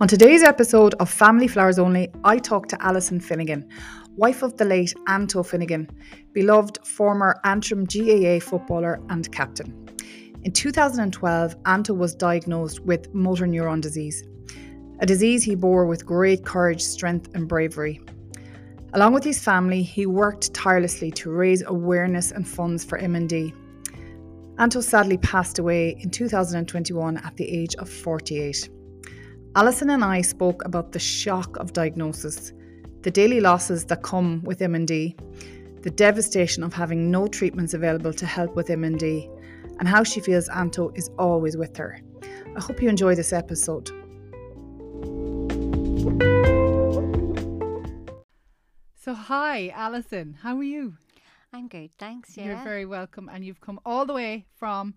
On today's episode of Family Flowers Only, I talk to Alison Finnegan, wife of the late Anto Finnegan, beloved former Antrim GAA footballer and captain. In 2012, Anto was diagnosed with motor neuron disease, a disease he bore with great courage, strength, and bravery. Along with his family, he worked tirelessly to raise awareness and funds for MND. Anto sadly passed away in 2021 at the age of 48. Alison and I spoke about the shock of diagnosis, the daily losses that come with MND, the devastation of having no treatments available to help with MND, and how she feels Anto is always with her. I hope you enjoy this episode. So, hi, Alison. How are you? I'm good, thanks. Yeah. You're very welcome, and you've come all the way from.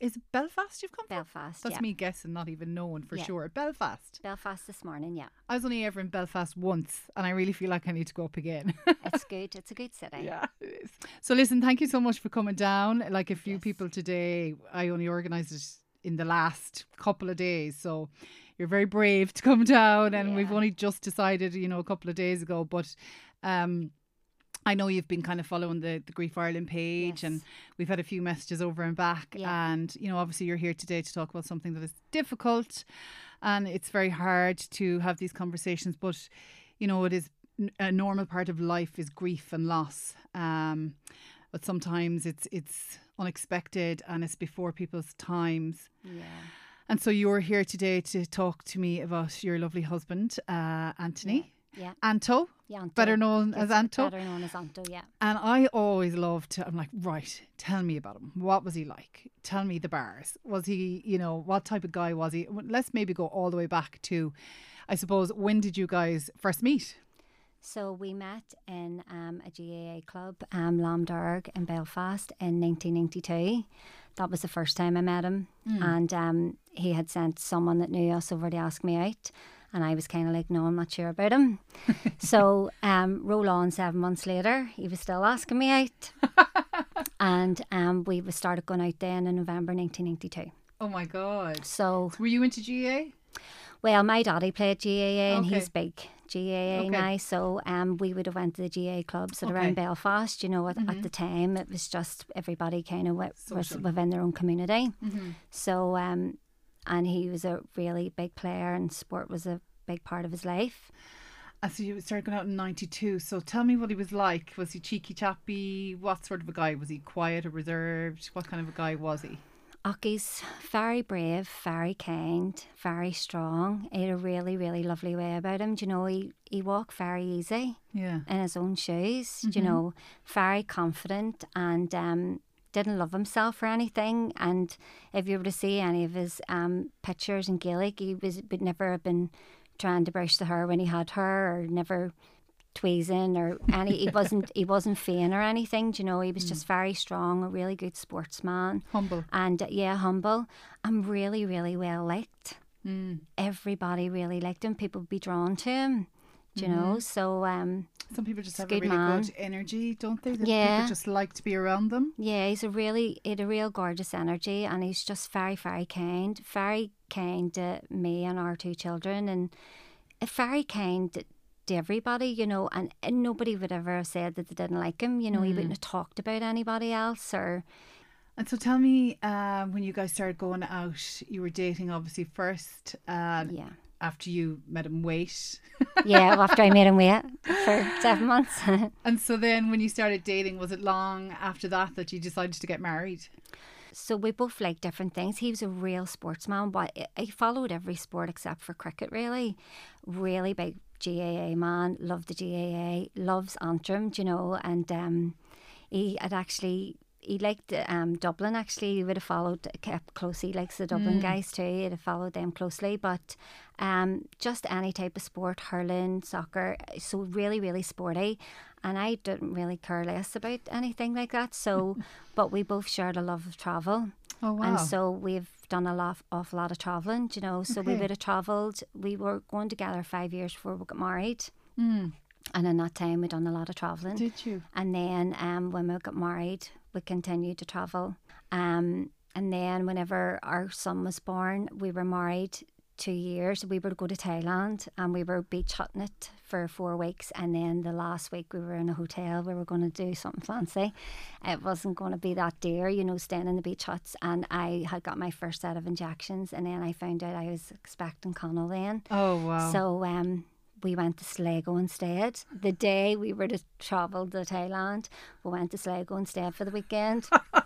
Is it Belfast you've come from? Belfast. That's yeah. me guessing, not even knowing for Yeah. sure. Belfast. Belfast this morning, yeah. I was only ever in Belfast once, and I really feel like I need to go up again. It's good. It's a good city. Yeah, it is. So listen, thank you so much for coming down. Like a few Yes. people today, I only organised it in the last couple of days, so you're very brave to come down. And we've only just decided, you know, a couple of days ago, but. um I know you've been kind of following the, the Grief Ireland page and we've had a few messages over and back. Yeah. And, you know, obviously you're here today to talk about something that is difficult and it's very hard to have these conversations, but, you know, it is a normal part of life is grief and loss. Um, but sometimes it's it's unexpected and it's before people's times. Yeah. And so you're here today to talk to me about your lovely husband, uh, Anthony. Yeah. Anto, Yeah. Anto. better known as Anto. Better known as Anto, yeah. And I always loved to, I'm like, right, tell me about him. What was he like? Tell me the bars. Was he, you know, what type of guy was he? Let's maybe go all the way back to, I suppose, when did you guys first meet? So we met in um, a GAA club, um, Lamh Dhearg in Belfast in 1992. That was the first time I met him. And um, he had sent someone that knew us over to ask me out. And I was kind of like, no, I'm not sure about him. so um, roll on seven months later, he was still asking me out. and um, we started going out then in November 1992. Oh my God. So, Were you into GA? well, my daddy played GAA and Okay. he's big GAA Okay. now. So um, we would have went to the GAA clubs at Okay. Mm-hmm. around Belfast. You know, at, at the time it was just everybody kind of w- was within their own community. Mm-hmm. So um, and he was a really big player, and sport was a big part of his life. And so you started going out in 92. So tell me what he was like. Was he cheeky chappy? What sort of a guy? Was he quiet or reserved? What kind of a guy was he? Aki's very brave, very kind, very strong. He had a really, really lovely way about him. Do you know, he, he walked very easy. Yeah. in his own shoes, you Mm-hmm. know, very confident and um, didn't love himself or anything. And if you were to see any of his um, pictures in Gaelic, he was would never have been trying to brush the hair when he had hair or never tweezing or any he wasn't he wasn't vain or anything do you know he Mm. was just very strong a really good sportsman Humble. and uh, yeah humble and really really well liked Mm. everybody really liked him people would be drawn to him do you know so um Some people just have a really man. good energy, don't they? That Yeah. People just like to be around them. Yeah, he's a really, he had a real gorgeous energy, and he's just very, very kind, very kind to me and our two children, and uh, very kind to everybody, you know. And, and nobody would ever have said that they didn't like him. You know, he wouldn't have talked about anybody else, or And so tell me, um, when you guys started going out, you were dating obviously first. Uh, yeah, After you met him, wait. yeah. After I made him wait for seven months. and so then, when you started dating, was it long after that that you decided to get married? So we both like different things. He was a real sportsman, but he followed every sport except for cricket. Really, really big GAA man. Loved the GAA. Loves Antrim, do you know, and um, he had actually. He liked um, Dublin actually. He would have followed, kept close. He likes the Dublin guys too. He'd have followed them closely. But um, just any type of sport, hurling, soccer. So really, really sporty. And I didn't really care less about anything like that. So, but we both shared a love of travel. Oh wow! And so we've done a lot, awful lot of travelling, you know. So we would have travelled. We were going together five years before we got married, Mm. and in that time we'd done a lot of travelling. Did you? And then um, when we got married, we continued to travel. Um, and then whenever our son was born, we were married two years. We would go to Thailand and we were beach hutting it for four weeks. And then the last week we were in a hotel. We were going to do something fancy. It wasn't going to be that dear, you know, staying in the beach huts. And I had got my first set of injections. And then I found out I was expecting Connell then. Oh, wow. So, um, we went to Sligo instead. The day we were to travel to Thailand, we went to Sligo instead for the weekend.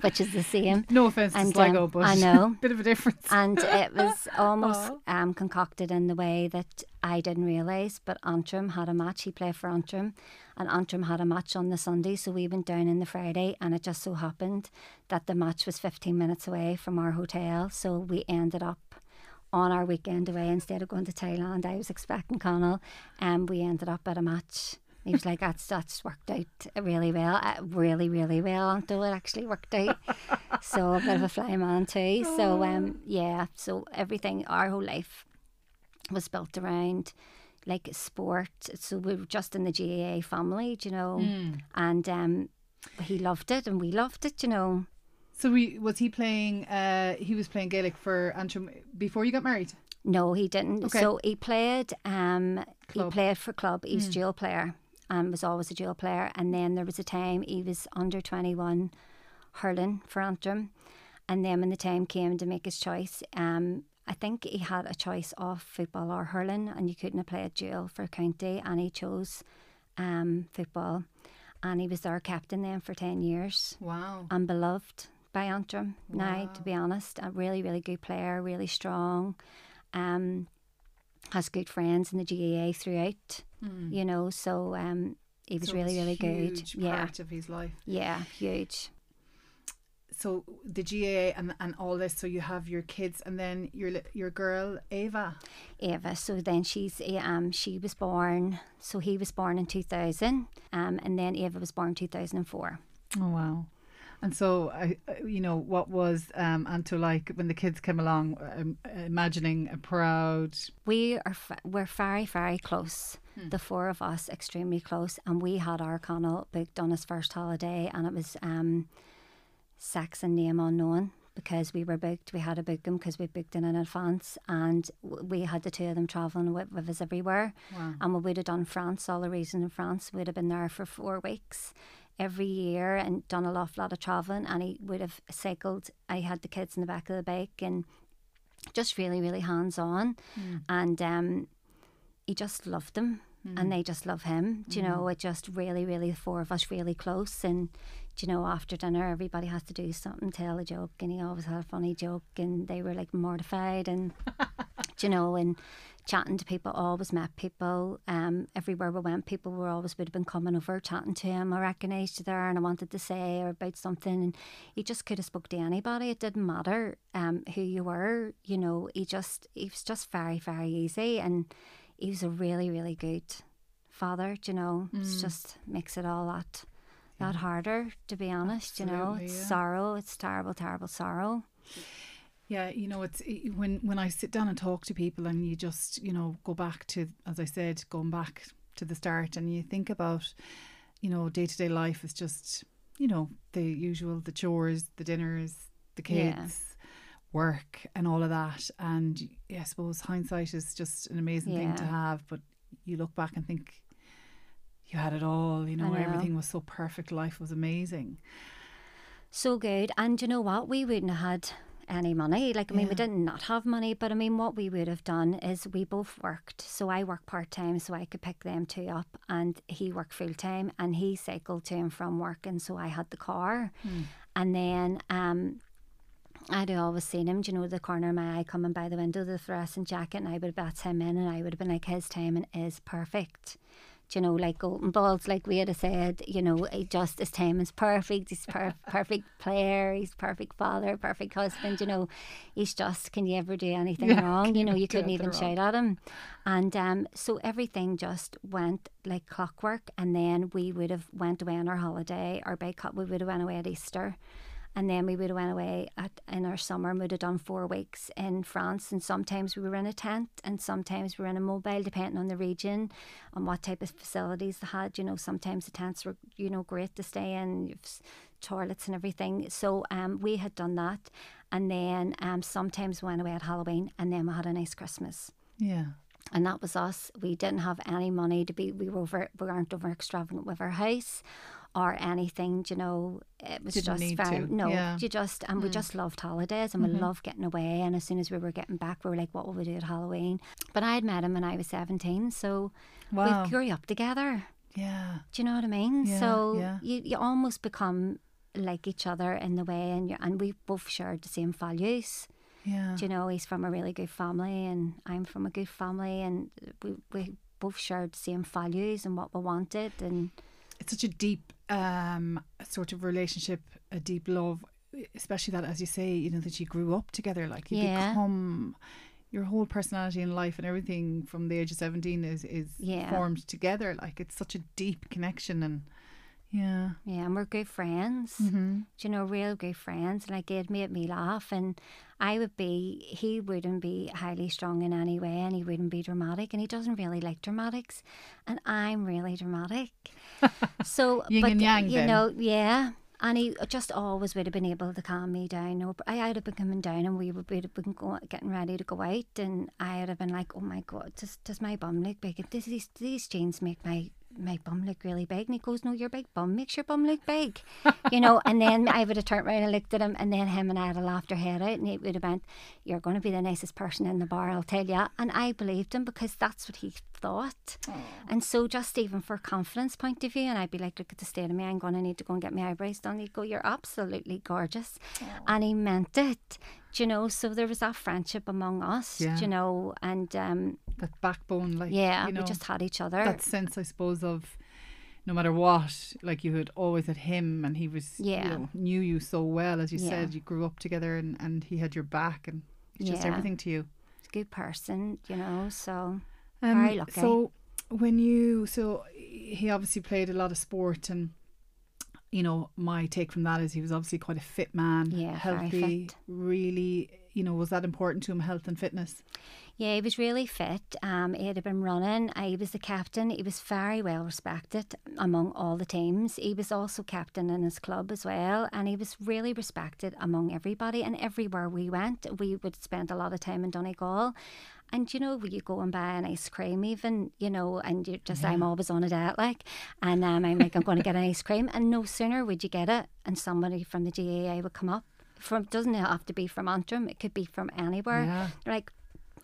which is the same. No offense And, to Sligo, um, but I know. bit of a difference. And it was almost um, concocted in the way that I didn't realise. But Antrim had a match. He played for Antrim, and Antrim had a match on the Sunday. So we went down in the Friday, and it just so happened that the match was 15 minutes away from our hotel. So we ended up on our weekend away instead of going to Thailand. I was expecting Connell, and we ended up at a match. He was like, "That's that's worked out really well, uh, really really well." Until it actually worked out, so a bit of a fly man too. So um, yeah, so everything, our whole life was built around like sport. So we were just in the GAA family, you know, and um, he loved it and we loved it, you know. So we was he playing? Uh, he was playing Gaelic for Antrim before you got married. No, he didn't. Okay. So he played. Um, he played for club. He was dual player and was always a dual player. And then there was a time he was under twenty one, hurling for Antrim. And then when the time came to make his choice, um, I think he had a choice of football or hurling, and you couldn't have played dual for county, and he chose um, football. And he was our captain then for ten years Wow. and beloved by Antrim now, to be honest. A really, really good player, really strong. Um, has good friends in the GAA throughout, you know, so um, he was. So really, really good. Yeah, of his life. yeah, huge. So the GAA and and all this. So you have your kids and then your your girl Ava. Ava. So then she's eh, um she was born. So he was born in two thousand, um, and then Ava was born two thousand and four. Oh wow. And so, I, you know, what was um, Anto like when the kids came along? Um, imagining a proud. We are f- we're very very close. The four of us extremely close, and we had our Connell booked on his first holiday, and it was um, sex and name unknown because we were booked. We had to book him because we booked in in advance, and we had the two of them traveling with, with us everywhere. Wow. And we would have done France, all the reason in France. We'd have been there for four weeks every year and done a lot, lot of traveling. And he would have cycled. I had the kids in the back of the bike and just really, really hands on. Mm. And um, he just loved them. And mm. they just love him. Do you know, mm. it just really, really, the four of us really close. And, do you know, after dinner, everybody has to do something, tell a joke. And he always had a funny joke. And they were like mortified. And, do you know, and chatting to people, always met people. Um, everywhere we went, people were always would have been coming over, chatting to him. I recognised you there and I wanted to say or about something. And he just could have spoke to anybody. It didn't matter um, who you were. You know, he just he was just very, very easy. And he was a really, really good father, you know. Mm. It just makes it all that that harder, to be honest, you know. It's yeah. sorrow, it's terrible, terrible sorrow. Yeah, you know, it's eh, when when I sit down and talk to people, and you just you know go back to as I said, going back to the start, and you think about, you know, day to day life is just you know the usual, the chores, the dinners, the Yeah. kids, work, and all of that. And yeah, I suppose hindsight is just an amazing thing to have, but you look back and think. You had it all, you know, know. everything was so perfect. Life was amazing. so good. And you know what? We wouldn't have had any money. Like, I mean, we didn't not have money, but I mean, what we would have done is we both worked. So I worked part time, so I could pick them two up, and he worked full time, and he cycled to and from work, and so I had the car. And then, um, I'd always seen him, do you know, the corner of my eye coming by the window, the fluorescent jacket, and I would have bats him in, and I would have been like, his timing is perfect. You know, like golden balls, like we had said, you know, he just his is perfect. He's per- perfect player. He's perfect father, perfect husband. You know, he's just. Can you ever do anything Yeah, wrong? You know, you you couldn't even wrong? shout at him, and um, so everything just went like clockwork. And then we would have went away on our holiday, our big cut. We would have went away at Easter. And then we would have went away at, in our summer and would have done four weeks in France. And sometimes we were in a tent and sometimes we were in a mobile, depending on the region and what type of facilities they had. You know, sometimes the tents were, you know, great to stay in, toilets and everything. So um, we had done that. and then um, sometimes we went away at Halloween, and then we had a nice Christmas. Yeah. And that was us. We didn't have any money to be. We were over. We weren't over extravagant with our house or anything. You know, it was Didn't just very to, no. yeah. You just and we mm. just loved holidays and we mm-hmm. loved getting away. And as soon as we were getting back, we were like, "What will we do at Halloween?" But I had met him when I was seventeen, so Wow. we grew up together. Yeah. Do you know what I mean? Yeah, so yeah. you you almost become like each other in the way, and you and we both shared the same values. Yeah. Do you know, he's from a really good family, and I'm from a good family, and we we both shared the same values and what we wanted, and it's such a deep um sort of relationship a deep love especially that as you say you know that you grew up together like you Yeah. become your whole personality in life and everything from the age of 17 is is Yeah. formed together like it's such a deep connection and yeah yeah, and we're good friends. mm-hmm. Do you know, real good friends. And like it made me laugh, and I would be. He wouldn't be highly strung in any way, and he wouldn't be dramatic, and he doesn't really like dramatics, and I'm really dramatic. so, Yin but yang you then. know, yeah. And he just always would have been able to calm me down. No, I would have been coming down, and we would have been go, getting ready to go out, and I would have been like, "Oh my god, does does my bum look big? Does these these jeans make my my bum look really big?" And he goes, "No, your big bum makes your bum look big." you know, and then I would have turned around and looked at him, and then him and I would have laughed our head out, and he would have been, "You're going to be the nicest person in the bar, I'll tell you." And I believed him because that's what he thought. And so, just even for confidence point of view, and I'd be like, "Look at the state of me. I'm going to need to go and get my eyebrows done." He'd go, "You're absolutely gorgeous," and he meant it. You know? So there was that friendship among us. Yeah. You know? And um, that backbone like yeah, you know we just had each other. that sense i suppose of no matter what like you had always had him and he was Yeah. you know, knew you so well as you Yeah. said you grew up together and and he had your back and he's just Yeah. everything to you He's a good person. You know. So Um, Very lucky. So when you so he obviously played a lot of sport and you know my take from that is he was obviously quite a fit man, Yeah, very healthy, fit. really. You know, was that important to him, health and fitness? Yeah, he was really fit. Um, he had been running. He was the captain. He was very well respected among all the teams. He was also captain in his club as well, and he was really respected among everybody. And everywhere we went, we would spend a lot of time in Donegal. And you know, you go and buy an ice cream, even you know, and you just I'm always on a diet, like, and um, I'm like I'm going to get an ice cream, and no sooner would you get it, and somebody from the GAA would come up. From doesn't it have to be from Antrim; it could be from anywhere. Yeah. They're like,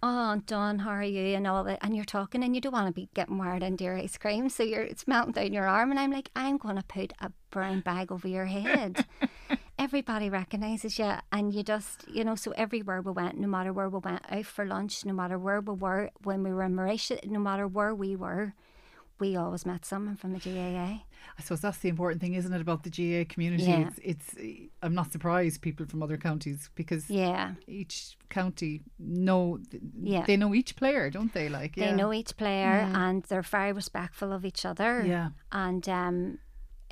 oh, Anto, how are you? And all that. And you're talking and you don't want to be getting wired into your ice cream. So you're it's melting down your arm. And I'm like, I'm going to put a brown bag over your head. Everybody recognises you. And you just, you know, so everywhere we went, no matter where we went out for lunch, no matter where we were, when we were in Mauritius, no matter where we were, we always met someone from the GAA. I suppose that's the important thing, isn't it, about the GA community? Yeah. It's, it's I'm not surprised people from other counties because Yeah. each county know Yeah. they know each player, don't they? Like yeah. They know each player and they're very respectful of each other. Yeah. And um,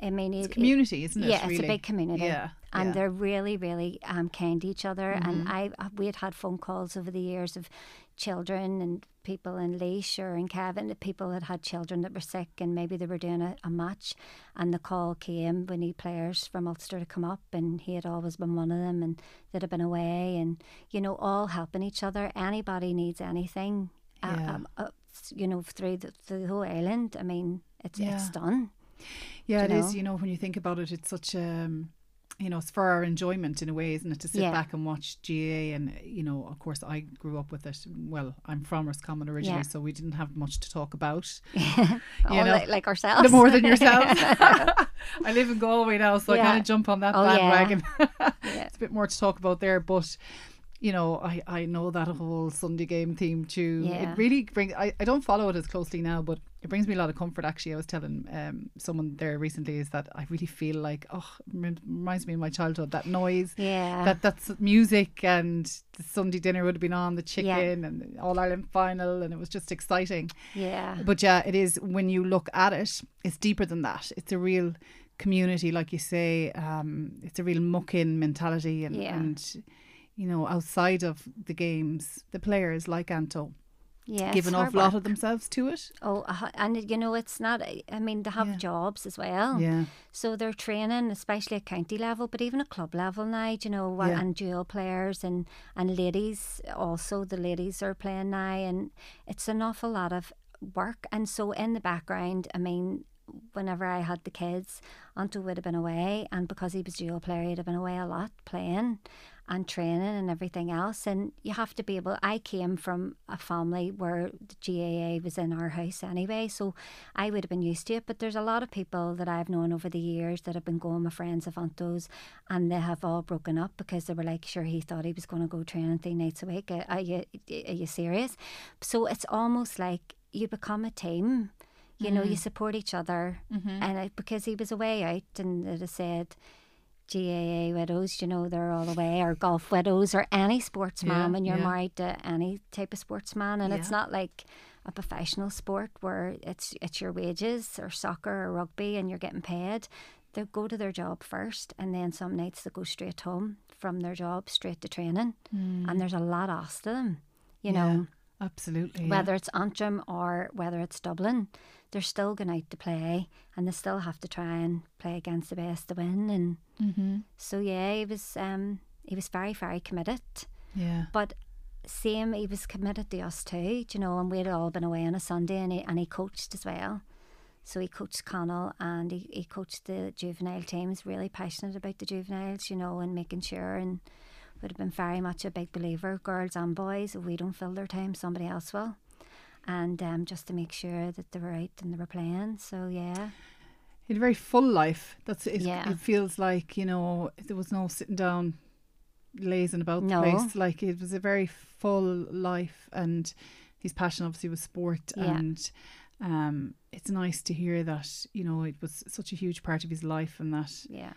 I mean, It's it- it- community, isn't it? yeah, it's really? a big community. Yeah. And yeah. Mm-hmm. they're really, really um, kind to each other. And I, uh, we had had phone calls over the years of children and people in Laois or in Cavan, that people had had children that were sick and maybe they were doing a, a match. And the call came, we need players from Ulster to come up. And he had always been one of them and they'd have been away. And, you know, all helping each other. Anybody needs anything, uh, Yeah. um, uh, you know, through the, through the whole island. I mean, it's, it's done. Yeah, it you is. know? You know, when you think about it, it's such um you know, it's for our enjoyment in a way, isn't it? To sit Yeah. back and watch GA, and you know, of course, I grew up with it. Well, I'm from Roscommon originally, Yeah. so we didn't have much to talk about. Oh, know, like, like ourselves. The more than yourself. I live in Galway now, so I Yeah. kind of jump on that Oh, bandwagon. It's a bit more to talk about there, but you know, I, I know that whole Sunday game theme too. Yeah. It really brings. I, I don't follow it as closely now, but it brings me a lot of comfort. Actually, I was telling um someone there recently is that I really feel like oh, it reminds me of my childhood. That noise, Yeah. that that's music, and the Sunday dinner would have been on the chicken Yeah. and the All Ireland final, and it was just exciting. yeah. But yeah, it is when you look at it, it's deeper than that. It's a real community, like you say. Um, it's a real muck-in mentality, and, Yeah. and you know, outside of the games, the players like Anto, Yeah, give an awful lot of themselves to it. Oh, uh, and you know, it's not. I mean, they have Yeah. jobs as well. Yeah. So they're training, especially at county level, but even at club level now, you know, Yeah. and dual players and, and ladies also, the ladies are playing now, and it's an awful lot of work. And so in the background, I mean, whenever I had the kids, Anto would have been away, and because he was dual player, he'd have been away a lot playing and training and everything else. And you have to be able. I came from a family where the GAA was in our house anyway, so I would have been used to it. But there's a lot of people that I've known over the years that have been going with friends of Anto's, and they have all broken up because they were like, sure, he thought he was going to go training three nights a week. Are, are you are you serious? So it's almost like you become a team. You know, you mm. support each other, mm-hmm. and it, because he was away out, and it said. GAA widows, you know, they're all away, or golf widows, or any sportsman Yeah, when you're yeah. married to any type of sportsman. And it's not like a professional sport where it's it's your wages or soccer or rugby and you're getting paid. They go to their job first, and then some nights they go straight home from their job straight to training. And there's a lot asked of them, you Mm. Yeah, know absolutely. yeah. whether it's Antrim or whether it's Dublin, they're still going out to play and they still have to try and play against the best to win. And Mm-hmm. so yeah, he was um he was very very committed, Yeah. but same he was committed to us too, you know. And we'd all been away on a Sunday and he and he coached as well. So he coached Connell and he, he coached the juvenile teams, really passionate about the juveniles, you know, and making sure and would have been very much a big believer, girls and boys, if we don't fill their time, somebody else will. And um, just to make sure that they were out and they were playing. So yeah. He had a very full life. That's it. Yeah. It feels like you know there was no sitting down, lazing about No. the place. Like it was a very full life, and his passion obviously was sport. Yeah. And um, it's nice to hear that you know it was such a huge part of his life, and that Yeah.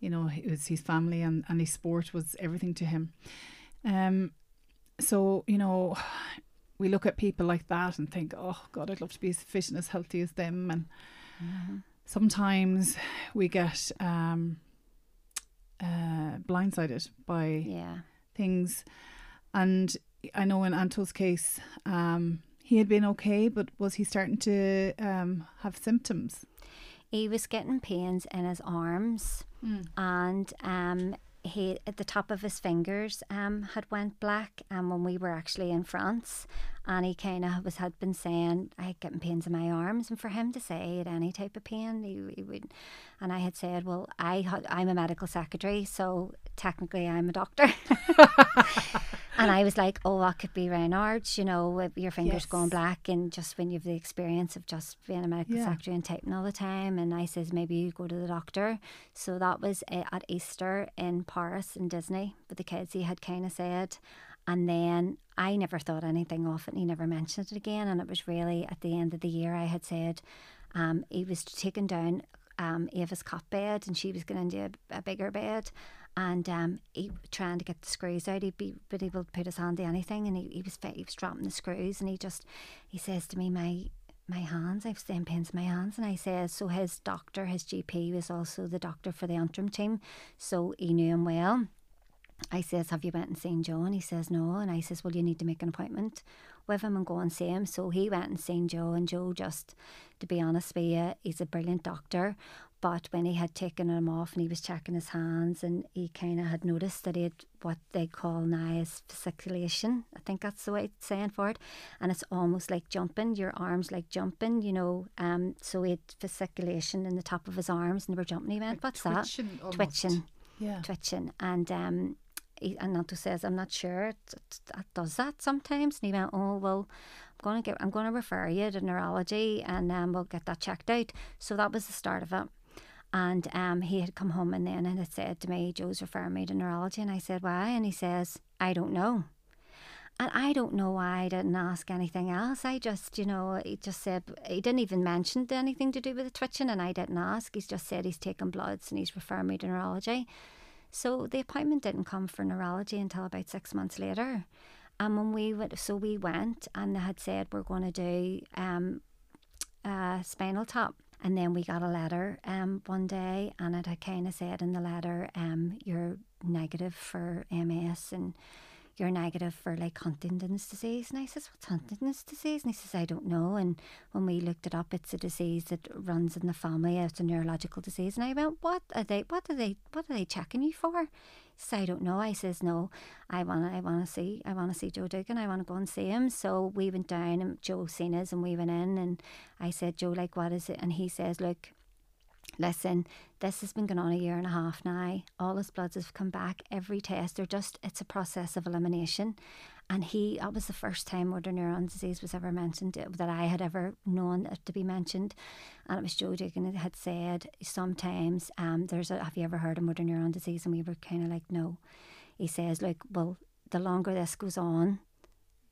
You know it was his family and and his sport was everything to him. Um, so you know. We look at people like that and think, "Oh God, I'd love to be as fit and as healthy as them." And sometimes we get um, uh, blindsided by Yeah. things. And I know in Anto's case, um, he had been okay, but was he starting to um, have symptoms? He was getting pains in his arms and um he at the top of his fingers um had went black and when we were actually in France. And he kind of was had been saying I had getting pains in my arms and for him to say he had any type of pain he, he would and I had said well I had, I'm a medical secretary so technically I'm a doctor and I was like oh that could be Raynaud's you know with your fingers Yes. going black and just when you've the experience of just being a medical Yeah. secretary and typing all the time. And I says maybe you go to the doctor. So that was at Easter in Paris in Disney with the kids. He had kind of said and then I never thought anything of it and he never mentioned it again. And it was really at the end of the year I had said um, he was taking down um, Ava's cot bed and she was going into a, a bigger bed and um, he trying to get the screws out he'd be but able to put his hand to anything and he, he was he was dropping the screws and he just he says to me my my hands I've seen pains in my hands and I says so his doctor his GP was also the doctor for the Antrim team so he knew him well I says, Have you went and seen Joe? And he says, No. And I says, Well, you need to make an appointment with him and go and see him. So he went and seen Joe. And Joe, just to be honest with you, he's a brilliant doctor. But when he had taken him off and he was checking his hands, and he kind of had noticed that he had what they call now is fasciculation. I think that's the way it's saying for it. And it's almost like jumping, your arms like jumping, you know. Um, so he had fasciculation in the top of his arms and they were jumping. He went, What's that? Twitching almost. Twitching Yeah. twitching and um he, and Nanto says I'm not sure it, it, it does that sometimes and he went oh well I'm going to get I'm going to refer you to neurology and um, we'll get that checked out so that was the start of it and um, he had come home and then and had said to me Joe's referring me to neurology and I said why and he says I don't know and I don't know why I didn't ask anything else. I just, you know, he just said he didn't even mention anything to do with the twitching, and I didn't ask. He's just said he's taken bloods and he's referring me to neurology. So the appointment didn't come for neurology until about six months later. And when we went, so we went and they had said we're going to do um, uh, spinal tap. And then we got a letter um, one day, and it had kind of said in the letter, um, "You're negative for MS, and you're negative for like Huntington's disease. And I says, What's Huntington's disease? And he says, I don't know. And when we looked it up, it's a disease that runs in the family. It's a neurological disease. And I went, What are they what are they what are they checking you for? Says, I don't know. I says, No, I wanna I wanna see I wanna see Joe Dugan, I wanna go and see him. So we went down and Joe seen us and we went in and I said, Joe, like what is it? And he says, Look, listen, this has been going on a year and a half now. All his bloods have come back. Every test, they're just, it's a process of elimination. And he, that was the first time motor neuron disease was ever mentioned uh, that I had ever known it to be mentioned. And it was Joe Dugan that had said sometimes um, there's a, have you ever heard of motor neuron disease? And we were kind of like, no. He says, like, well, the longer this goes on,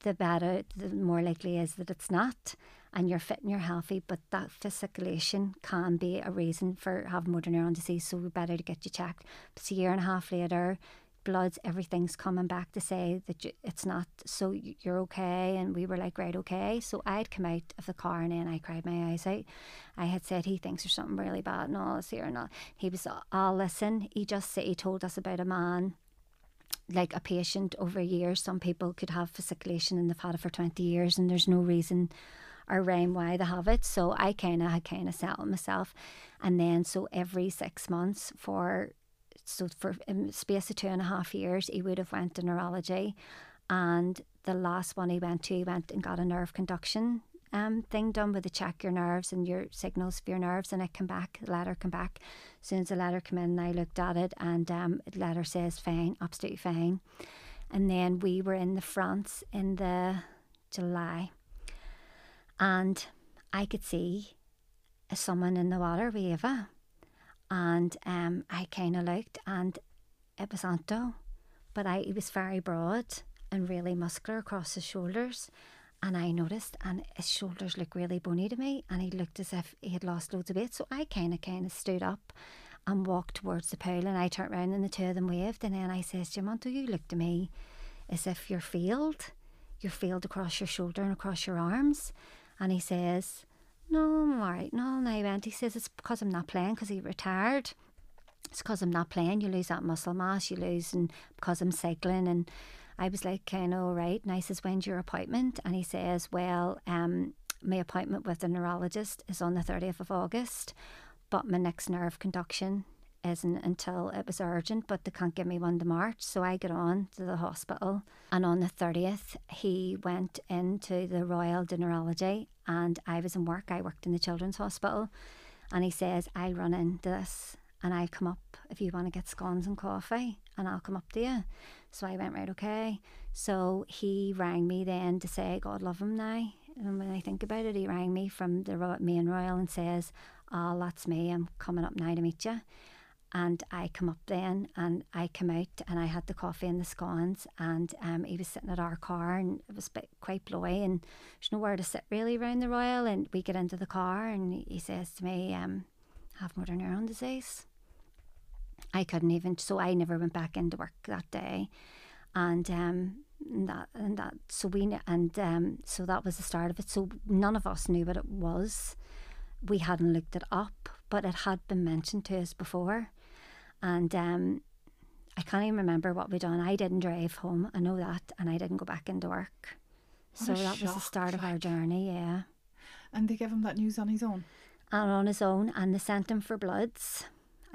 the better, the more likely is that it's not and you're fit and you're healthy, but that fasciculation can be a reason for having motor neuron disease. So we better to get you checked. But a year and a half later, bloods, everything's coming back to say that you, it's not, so you're okay. And we were like, right, okay. So I'd come out of the car and then I cried my eyes out. I had said, he thinks there's something really bad and all this here and all. He was, I'll listen. He just said, he told us about a man like a patient over years. Some people could have fasciculation and they've had it for 20 years and there's no reason around why they have it. So I kind of had kind of settled myself. And then, so every six months for, so for space of two and a half years, he would have went to neurology. And the last one he went to, he went and got a nerve conduction um, thing done with the check your nerves and your signals for your nerves and it come back, the letter come back. As soon as the letter come in, I looked at it and um, the letter says fine, absolutely fine. And then we were in the France in the July and I could see someone in the water Eva. And um, I kind of looked, and it was Anto, but I, he was very broad and really muscular across his shoulders. And I noticed, and his shoulders looked really bony to me, and he looked as if he had lost loads of weight. So I kind of, kind of stood up and walked towards the pool, and I turned around, and the two of them waved. And then I says, Jim, Anto, you look to me as if you're failed. You're failed across your shoulder and across your arms. And he says, No, I'm all right. No, and I went. He says, It's because I'm not playing because he retired. It's because I'm not playing. You lose that muscle mass, you lose, and because I'm cycling. And I was like, kind of, all right. And I says, When's your appointment? And he says, Well, um, my appointment with the neurologist is on the 30th of August, but my next nerve conduction isn't until it was urgent, but they can't give me one to March. So I get on to the hospital. And on the 30th, he went into the Royal Neurology and I was in work. I worked in the Children's Hospital. And he says, I'll run into this and I'll come up if you want to get scones and coffee and I'll come up to you. So I went, right, okay. So he rang me then to say, God love him now. And when I think about it, he rang me from the main Royal and says, Oh, that's me. I'm coming up now to meet you. And I come up then and I come out and I had the coffee and the scones and um, he was sitting at our car and it was bit, quite blowy and there's nowhere to sit really around the Royal and we get into the car and he says to me, um, have motor neuron disease. I couldn't even, so I never went back into work that day. And um, and that and that so we and um, so that was the start of it. So none of us knew what it was. We hadn't looked it up, but it had been mentioned to us before. And um, I can't even remember what we done. I didn't drive home, I know that, and I didn't go back into work. What so that was the start like. of our journey, yeah. And they gave him that news on his own? And on his own, and they sent him for bloods.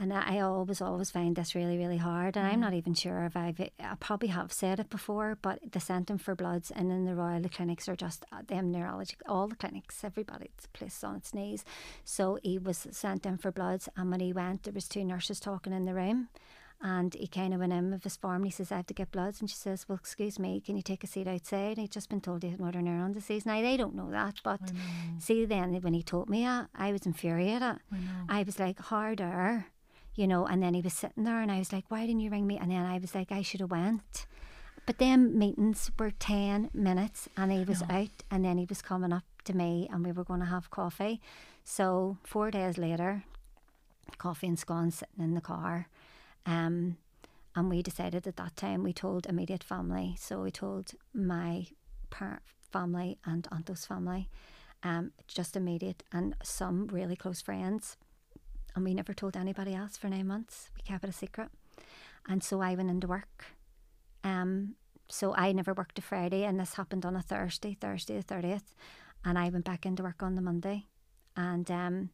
And I always, always find this really, really hard. And mm. I'm not even sure if I've, I probably have said it before, but they sent him for bloods. And in the Royal, the clinics are just, uh, them neurologic, all the clinics, everybody's placed on its knees. So he was sent in for bloods. And when he went, there was two nurses talking in the room. And he kind of went in with his form and he says, I have to get bloods. And she says, Well, excuse me, can you take a seat outside? And he'd just been told he had motor neuron disease. Now, they don't know that. But see, then when he told me that, I was infuriated. I, I was like, harder you know, and then he was sitting there and I was like, why didn't you ring me? And then I was like, I should have went. But them meetings were 10 minutes and he was no. out and then he was coming up to me and we were going to have coffee. So four days later, coffee and scones sitting in the car. Um, and we decided at that time, we told immediate family. So we told my par- family and Anto's family, um, just immediate, and some really close friends and we never told anybody else for nine months. We kept it a secret. And so I went into work um, so I never worked a Friday, and this happened on a Thursday, Thursday the thirtieth, and I went back into work on the Monday, and um,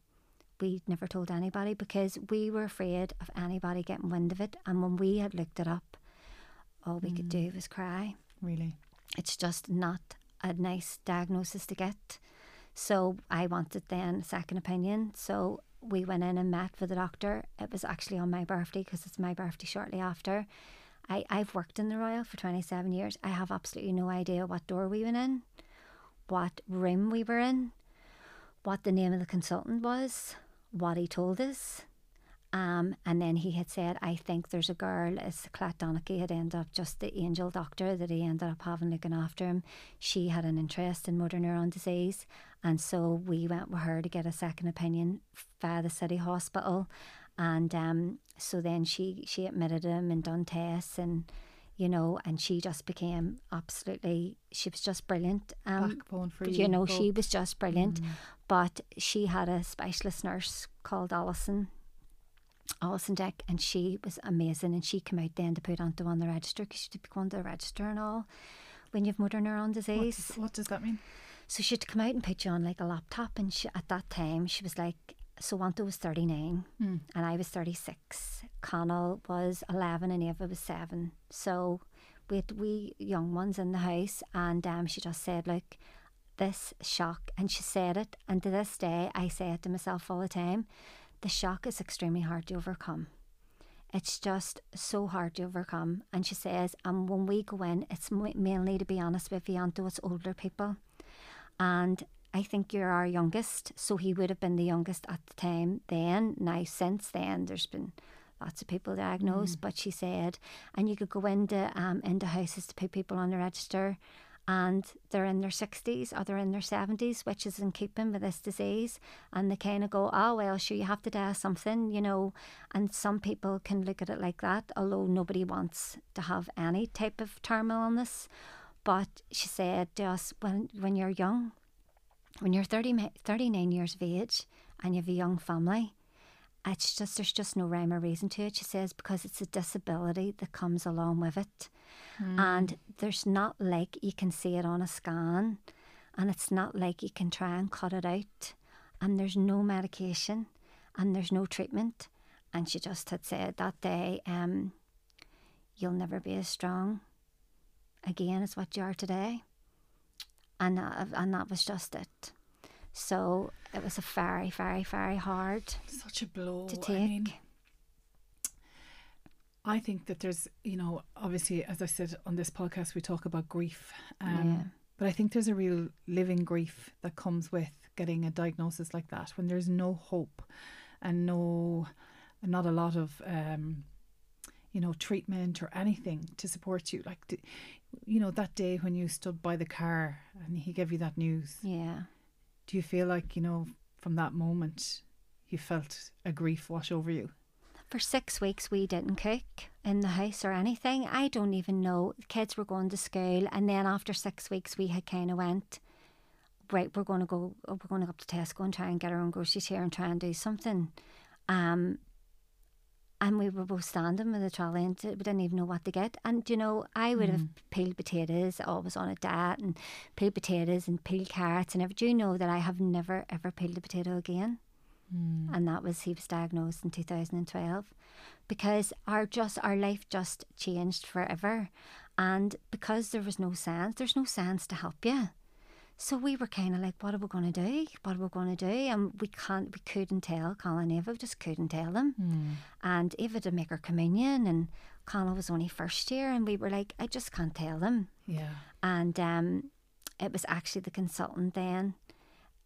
we never told anybody because we were afraid of anybody getting wind of it. And when we had looked it up, all we could do was cry. Really? It's just not a nice diagnosis to get. So I wanted then a second opinion. So we went in and met with the doctor. It was actually on my birthday because it's my birthday shortly after. I, I've worked in the Royal for 27 years. I have absolutely no idea what door we went in, what room we were in, what the name of the consultant was, what he told us. Um, and then he had said, I think there's a girl, Colette Donaghy had ended up just the angel doctor that he ended up having looking after him. She had an interest in motor neuron disease. And so we went with her to get a second opinion via the city hospital. And um, so then she, she admitted him and done tests and, you know, and she just became absolutely, she was just brilliant. Um, Backbone for you you. know, both. she was just brilliant. Mm. But she had a specialist nurse called Alison, Alison Dick, and she was amazing. And she came out then to put Anto on the register because she'd be going to the register and all when you've motor neuron What disease. does, what does that mean? So she'd come out and put you on like a laptop. And she, at that time, she was like, so Anto was 39 Mm. and I was 36. Connell was 11 and Eva was 7. So we had we young ones in the house and um, she just said, look, this shock, and she said it, and to this day I say it to myself all the time, the shock is extremely hard to overcome. It's just so hard to overcome. And she says, and when we go in, it's mainly, to be honest with you, it's older people. And I think you're our youngest, so he would have been the youngest at the time then. Now, since then, there's been lots of people diagnosed, but she said, and you could go into um, into houses to put people on the register, and they're in their 60s or they're in their 70s, which is in keeping with this disease. And they kind of go, oh, well, sure, you have to die of something, you know. And some people can look at it like that, although nobody wants to have any type of terminal illness. But she said to us, when, when you're young, when you're 30, 39 years of age and you have a young family, it's just there's just no rhyme or reason to it. She says because it's a disability that comes along with it, and there's not like you can see it on a scan, and it's not like you can try and cut it out, and there's no medication, and there's no treatment. And she just had said that day, um, you'll never be as strong again is what you are today, and that, and that was just it. So it was a very, very, very hard Such a blow. to I take. mean, I think that there's, you know, obviously, as I said on this podcast, we talk about grief. Um, Yeah. But I think there's a real living grief that comes with getting a diagnosis like that when there's no hope and no, not a lot of, um, you know, treatment or anything to support you. Like, you know, that day when you stood by the car and he gave you that news, yeah. do you feel like, you know, from that moment, you felt a grief wash over you? For six weeks, we didn't cook in the house or anything. I don't even know. The kids were going to school, and then after six weeks, we had kind of went, right, we're going to go, we're going to go up to Tesco and try and get our own groceries here and try and do something. Um, and we were both standing with the trolley and we didn't even know what to get. And you know, I would have mm. peeled potatoes, always on a diet, and peeled potatoes and peeled carrots and everything. Do you know that I have never ever peeled a potato again? Mm. and that was he was diagnosed in 2012 because our just our life just changed forever and because there was no sense there's no sense to help you so we were kind of like what are we going to do? What are we going to do? And we can't we couldn't tell Colin and Eva just couldn't tell them and Eva to make her communion and Colin was only first year and we were like I just can't tell them Yeah. and um, it was actually the consultant then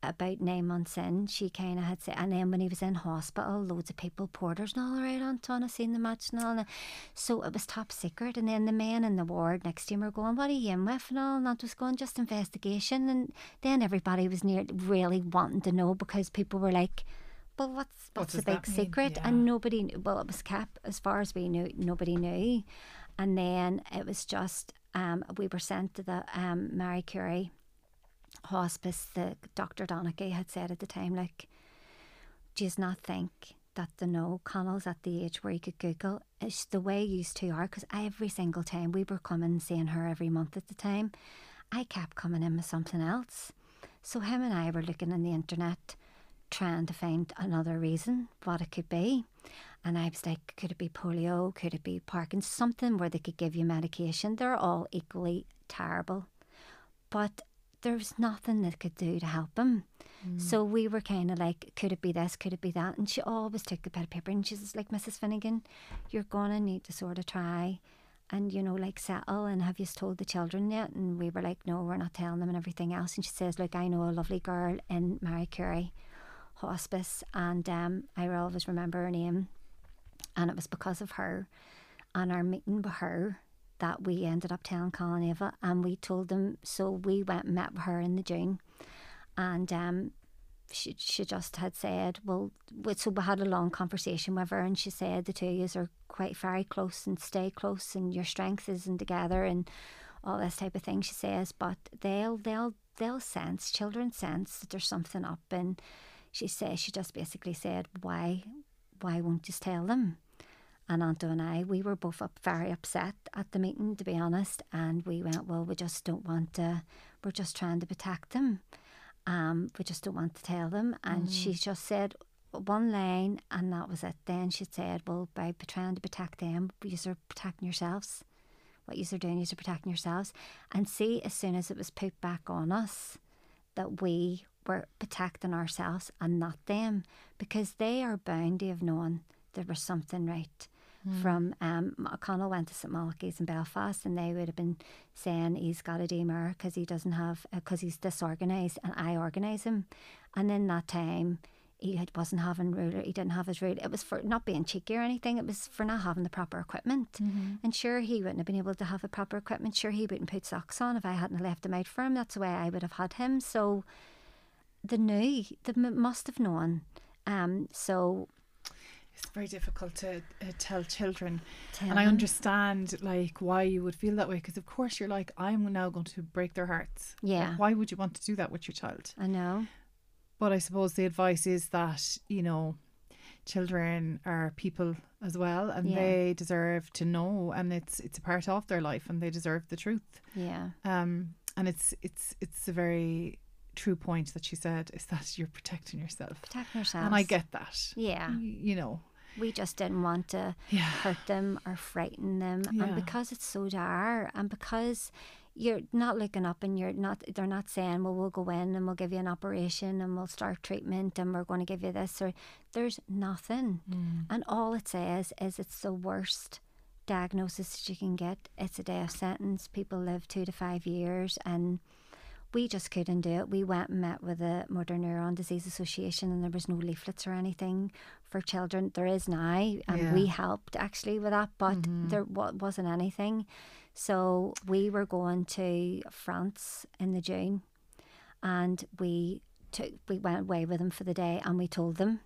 about nine months in she kind of had said and then when he was in hospital loads of people porters and all around Anto I seen the match and all and so it was top secret. And then the men in the ward next to him were going what are you in with and all? And that was going just investigation. And then everybody was near really wanting to know because people were like well what's What what's the big secret? Yeah. and nobody knew well it was kept as far as we knew nobody knew. And then it was just um, we were sent to the um, Marie Curie hospice. The Dr. Donaghy had said at the time, like, do you not think that the no Connell's at the age where he could Google. It's the way used to are because every single time we were coming and seeing her every month at the time, I kept coming in with something else. So him and I were looking on the internet trying to find another reason what it could be. And I was like, could it be polio? Could it be Parkinson's? Something where they could give you medication. They're all equally terrible. But there was nothing that could do to help him. Mm. So we were kind of like, could it be this? Could it be that? And she always took a bit of paper and she was like, Mrs. Finnegan, you're going to need to sort of try and, you know, like settle. And have you told the children yet? And we were like, no, we're not telling them and everything else. And she says, look, I know a lovely girl in Marie Curie Hospice. And um, I always remember her name. And it was because of her and our meeting with her that we ended up telling Connell Eva and we told them so we went and met with her in the June and um, she, she just had said well so we had a long conversation with her and she said the two of you are quite very close and stay close and your strength isn't together and all this type of thing she says but they'll they'll they'll sense children sense that there's something up and she says she just basically said why why won't you tell them and Anto and I, we were both up very upset at the meeting, to be honest. And we went, well, we just don't want to, we're just trying to protect them. Um, we just don't want to tell them. And mm. she just said one line, and that was it. Then she said, well, by trying to protect them, you're protecting yourselves. What you're doing, you're protecting yourselves. And see, as soon as it was put back on us, that we were protecting ourselves and not them, because they are bound to have known there was something right mm. from um, O'Connell went to St Malachy's in Belfast, and they would have been saying he's got a DMR because he doesn't have because uh, he's disorganised, and I organise him. And in that time, he had, wasn't having ruler. He didn't have his ruler. It was for not being cheeky or anything. It was for not having the proper equipment. Mm-hmm. And sure, he wouldn't have been able to have the proper equipment. Sure, he wouldn't put socks on if I hadn't left them out for him. That's the way I would have had him. So, the knew, they must have known. Um, so it's very difficult to uh, tell children tell and i understand like why you would feel that way because of course you're like i'm now going to break their hearts yeah like, why would you want to do that with your child i know but i suppose the advice is that you know children are people as well and yeah. they deserve to know and it's it's a part of their life and they deserve the truth yeah um and it's it's it's a very true point that she said is that you're protecting yourself. Protecting yourself. And I get that. Yeah. you know, we just didn't want to yeah. hurt them or frighten them. Yeah. And because it's so dire and because you're not looking up and you're not they're not saying, Well, we'll go in and we'll give you an operation and we'll start treatment and we're going to give you this or there's nothing. Mm. And all it says is it's the worst diagnosis that you can get. It's a death sentence. People live two to five years and we just couldn't do it. We went and met with the Motor Neurone Disease Association, and there was no leaflets or anything for children. There is now, and yeah. we helped actually with that, but mm-hmm. there wasn't anything. So we were going to France in the June, and we took we went away with them for the day, and we told them.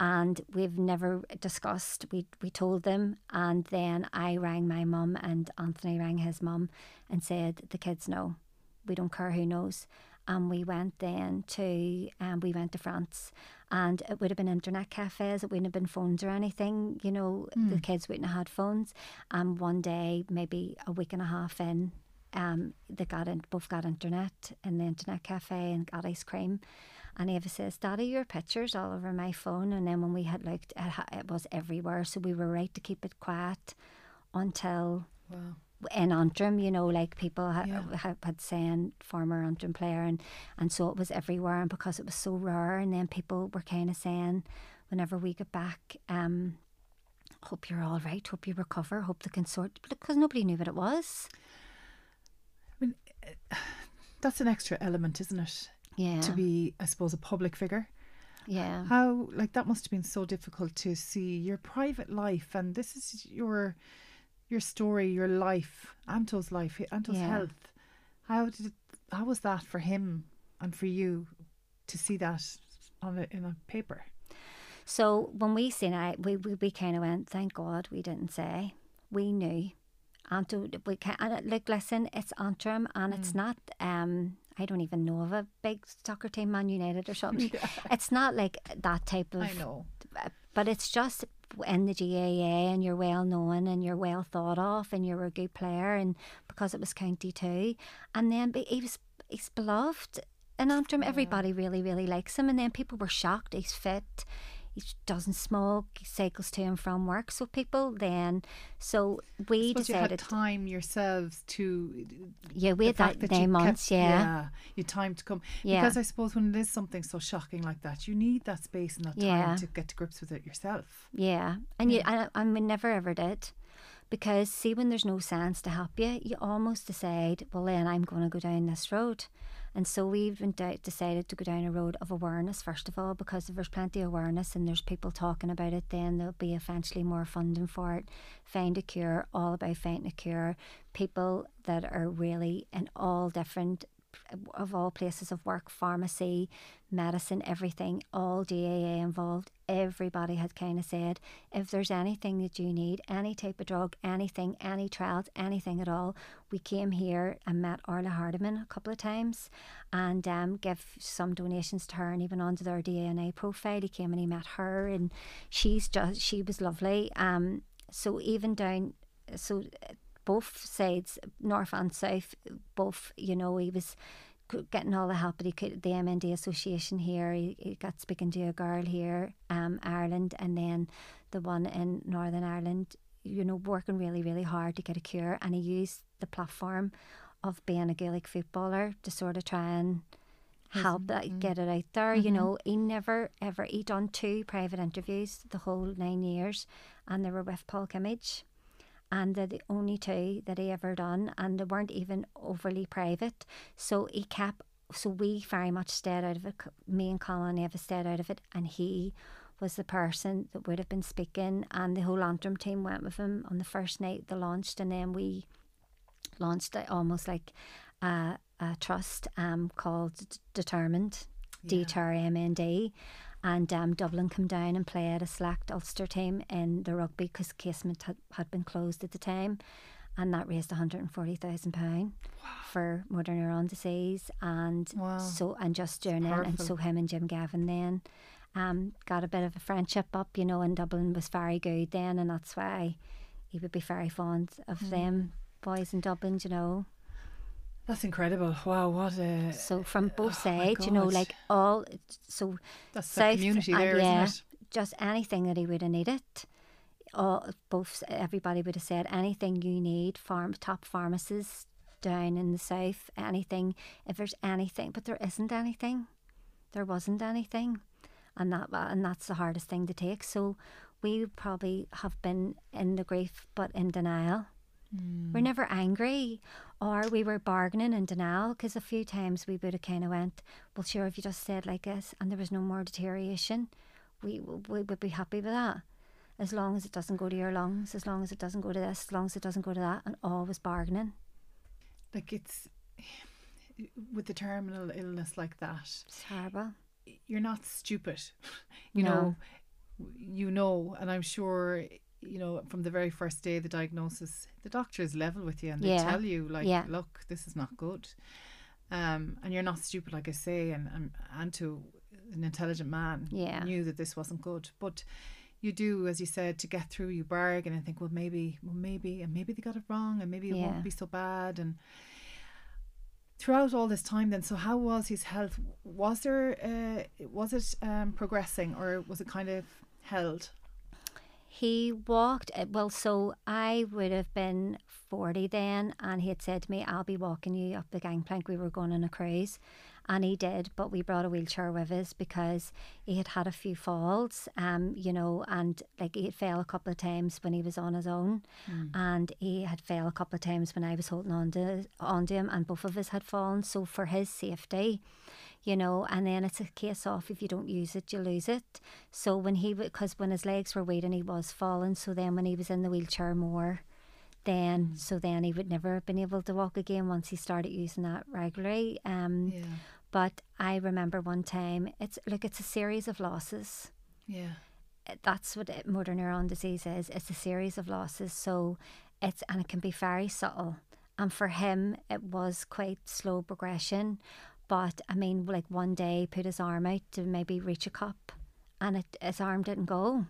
And we've never discussed. We we told them, and then I rang my mum, and Anthony rang his mum, and said the kids know we don't care who knows. And we went then to, um, we went to France and it would have been internet cafes. It wouldn't have been phones or anything. You know, mm. the hmm. kids wouldn't have had phones. And one day, maybe a week and a half in, um, they got in, both got internet in the internet cafe and got ice cream. And Eva says, Daddy, your picture's all over my phone. And then when we had looked, it, it was everywhere. So we were right to keep it quiet until wow in Antrim, you know, like people ha- yeah. ha- had saying former Antrim player, and and so it was everywhere, and because it was so rare, and then people were kind of saying, whenever we get back, um, hope you're all right, hope you recover, hope the consort, because nobody knew what it was. I mean, that's an extra element, isn't it? Yeah. To be, I suppose, a public figure. Yeah. How like that must have been so difficult to see your private life, and this is your your story, your life, Anto's life, Anto's yeah. health. How did it, how was that for him and for you to see that on a, in a paper? So when we seen it, we we, we kind of went, thank God we didn't say. We knew. Anto, we can like listen. It's Antrim, and mm. it's not. Um, I don't even know of a big soccer team, Man United or something. yeah. It's not like that type of. I know but it's just in the GAA and you're well known and you're well thought of and you're a good player and because it was county too and then he was he's beloved in Antrim everybody really really likes him and then people were shocked he's fit he doesn't smoke, he cycles to and from work. So people then, so we decided you had time yourselves to yeah, we had that, that nine months, kept, yeah, yeah, you time to come yeah. because I suppose when it is something so shocking like that, you need that space and that time yeah. to get to grips with it yourself. Yeah, and yeah. you, and, and we never ever did because see when there's no sense to help you you almost decide well then i'm going to go down this road and so we've decided to go down a road of awareness first of all, because if there's plenty of awareness and there's people talking about it, then there'll be eventually more funding for it. Find a cure, all about finding a cure. People that are really in all different of all places of work, pharmacy, medicine, everything, all GAA involved. Everybody had kind of said, if there's anything that you need, any type of drug, anything, any trials, anything at all, we came here and met Orla Hardiman a couple of times and um, give some donations to her and even onto their DNA profile. He came and he met her and she's just, she was lovely. Um, so even down, so both sides, north and south, both, you know, he was getting all the help that he could. The MND Association here, he, he got speaking to a girl here, um, Ireland, and then the one in Northern Ireland, you know, working really, really hard to get a cure. And he used the platform of being a Gaelic footballer to sort of try and help that mm-hmm. get it out there. Mm-hmm. You know, he never ever he done two private interviews the whole nine years, and they were with Paul Kimmage and they're the only two that he ever done, and they weren't even overly private. So he kept. So we very much stayed out of it. Me and Connell never stayed out of it, and he was the person that would have been speaking, and the whole Antrim team went with him on the first night they launched, and then we launched it almost like a, a trust um, called Determined, yeah. D-T-R-M-N-D, and um, Dublin come down and played a select Ulster team in the rugby because Casement had, had been closed at the time and that raised £140,000 wow. for motor neuron disease and wow. so and just during it and so him and Jim Gavin then um, got a bit of a friendship up you know and Dublin was very good then and that's why he would be very fond of mm. them boys in Dublin you know that's incredible. Wow, what a so from both oh sides, you know, like all so that's the community there, yeah, isn't it? Just anything that he would have needed. All both everybody would have said anything you need. Farm top pharmacists down in the south, anything. If there's anything, but there isn't anything. There wasn't anything, and that and that's the hardest thing to take. So we probably have been in the grief, but in denial. Mm. We're never angry or we were bargaining in denial because a few times we would have kind of went, well, sure, if you just said like this and there was no more deterioration, we, we would be happy with that. As long as it doesn't go to your lungs, as long as it doesn't go to this, as long as it doesn't go to that, and always bargaining. Like it's with the terminal illness like that. It's horrible. You're not stupid. You no. know, you know, and I'm sure you know, from the very first day of the diagnosis, the doctor is level with you and they yeah. tell you, like, yeah. look, this is not good. Um, and you're not stupid, like I say, and, and, and to an intelligent man yeah. knew that this wasn't good. But you do, as you said, to get through, you bargain and think, well, maybe, well, maybe, and maybe they got it wrong, and maybe it yeah. won't be so bad. And throughout all this time, then, so how was his health? Was there, uh, was it um, progressing, or was it kind of held? He walked, uh, well, so I would have been 40 then, and he had said to me, I'll be walking you up the gangplank. We were going on a cruise. And he did, but we brought a wheelchair with us because he had had a few falls, um, you know, and like he had fell a couple of times when he was on his own, mm. and he had fell a couple of times when I was holding on to, on to him, and both of us had fallen. So for his safety, you know, and then it's a case of if you don't use it, you lose it. So when he, because when his legs were waiting, he was falling. So then when he was in the wheelchair more, then mm. so then he would never have been able to walk again once he started using that regularly. Um, yeah. But I remember one time, it's look, it's a series of losses. Yeah. That's what it, motor neuron disease is. It's a series of losses. So it's, and it can be very subtle. And for him, it was quite slow progression. But I mean, like one day, he put his arm out to maybe reach a cup, and it, his arm didn't go.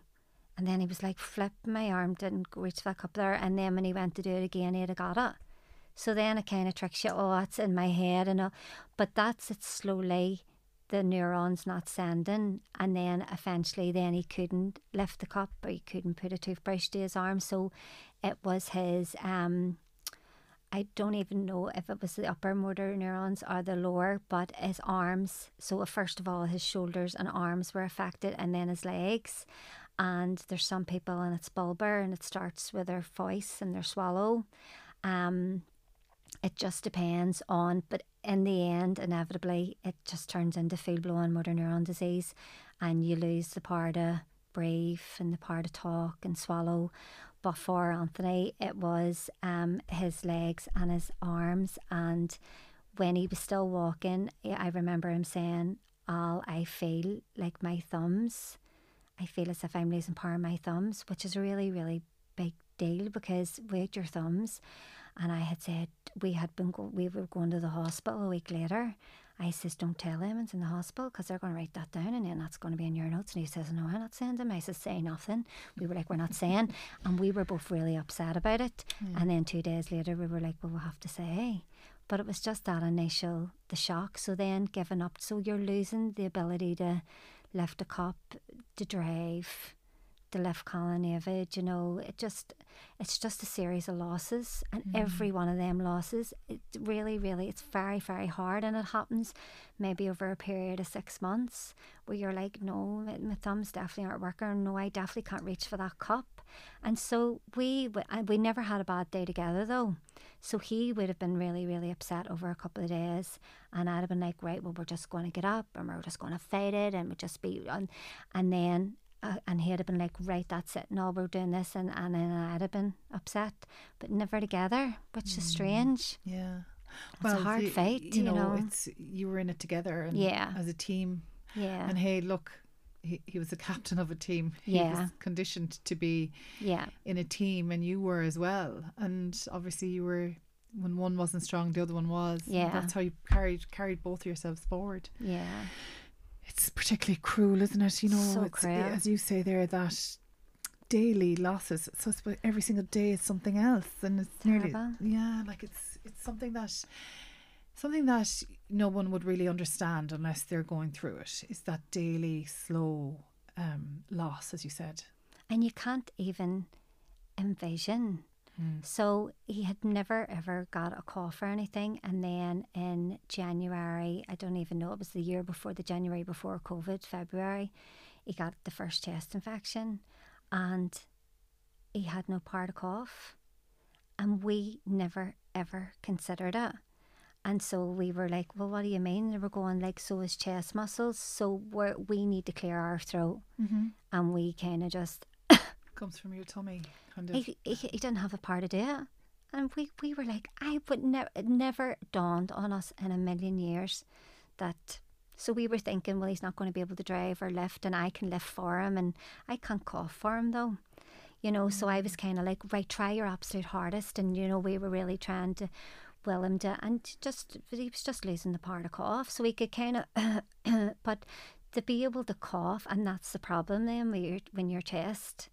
And then he was like, flip, my arm didn't reach back up there. And then when he went to do it again, he'd have got it. So then it kind of tricks you, oh, it's in my head. and all. But that's it slowly, the neurons not sending. And then eventually, then he couldn't lift the cup or he couldn't put a toothbrush to his arm. So it was his, um, I don't even know if it was the upper motor neurons or the lower, but his arms. So, first of all, his shoulders and arms were affected, and then his legs and there's some people and it's bulbar and it starts with their voice and their swallow. Um, it just depends on, but in the end, inevitably, it just turns into full blown motor neuron disease, and you lose the power to breathe and the power to talk and swallow. But for Anthony, it was um, his legs and his arms, and when he was still walking, I remember him saying, "All I feel like my thumbs." I feel as if I'm losing power in my thumbs, which is really, really deal because with your thumbs, and I had said we had been go- we were going to the hospital a week later. I says, don't tell him it's in the hospital because they're going to write that down and then that's going to be in your notes. And he says, no, I'm not saying them. I says, say nothing. We were like, we're not saying. And we were both really upset about it. Mm. And then two days later, we were like, well, we'll have to say. But it was just that initial, the shock. So then giving up. So you're losing the ability to lift a cup, to drive, the left colon avid, you know, it just it's just a series of losses and mm. every one of them losses it really, really it's very, very hard and it happens maybe over a period of six months where you're like, No, my thumbs definitely aren't working, no, I definitely can't reach for that cup. And so we we never had a bad day together though. So he would have been really, really upset over a couple of days, and I'd have been like, right, well, we're just going to get up and we're just going to fight it, and we just be on, and then. Uh, and he'd have been like, right, that's it. No, we're doing this, and, and then I'd have been upset, but never together, which mm. is strange. Yeah, it's well, a hard the, fight. You, you know, know, it's you were in it together, and yeah, as a team. Yeah, and hey, look, he, he was a captain of a team. He yeah. was conditioned to be yeah. in a team, and you were as well. And obviously, you were when one wasn't strong, the other one was. Yeah, that's how you carried carried both yourselves forward. Yeah, it's particularly cruel, isn't it? You know, so as you say there that daily losses. So every single day is something else, and it's Terrible. nearly yeah, like it's it's something that something that no one would really understand unless they're going through it. Is that daily slow um, loss, as you said, and you can't even envision Mm. So he had never ever got a cough or anything. And then in January, I don't even know, it was the year before the January before COVID, February, he got the first chest infection and he had no part of cough. And we never ever considered it. And so we were like, well, what do you mean? They were going like, so his chest muscles. So we we need to clear our throat. Mm-hmm. And we kind of just comes from your tummy. Kind of. He, he, he didn't have a part of it. And we, we were like, I would never, it never dawned on us in a million years that. So we were thinking, well, he's not going to be able to drive or lift, and I can lift for him, and I can't cough for him though. You know, so I was mm. kind of like, right, try your absolute hardest. And, you know, we were really trying to will him to, and just, he was just losing the part of cough. So we could kind of, but to be able to cough, and that's the problem then when your, when your chest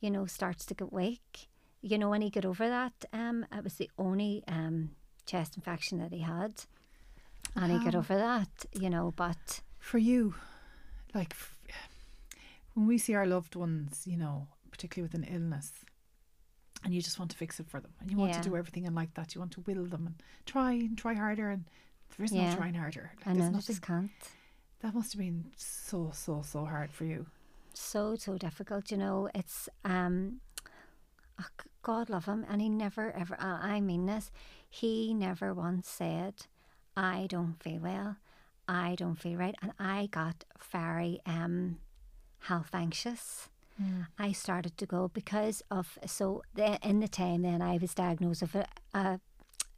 you know, starts to get weak. You know, when he got over that, um, it was the only um, chest infection that he had. And he got over that, you know, but. For you, like, when we see our loved ones, you know, particularly with an illness, and you just want to fix it for them, and you want yeah. to do everything and like that, you want to will them and try and try harder, and there is yeah. no trying harder. Like, I know, nothing, just can't. That must have been so, so, so hard for you so so difficult. You know, it's um, oh, God love him, and he never ever. Uh, I mean this. He never once said, "I don't feel well. I don't feel right," and I got very um, health anxious. Mm. I started to go because of so the, in the time then I was diagnosed with a, a,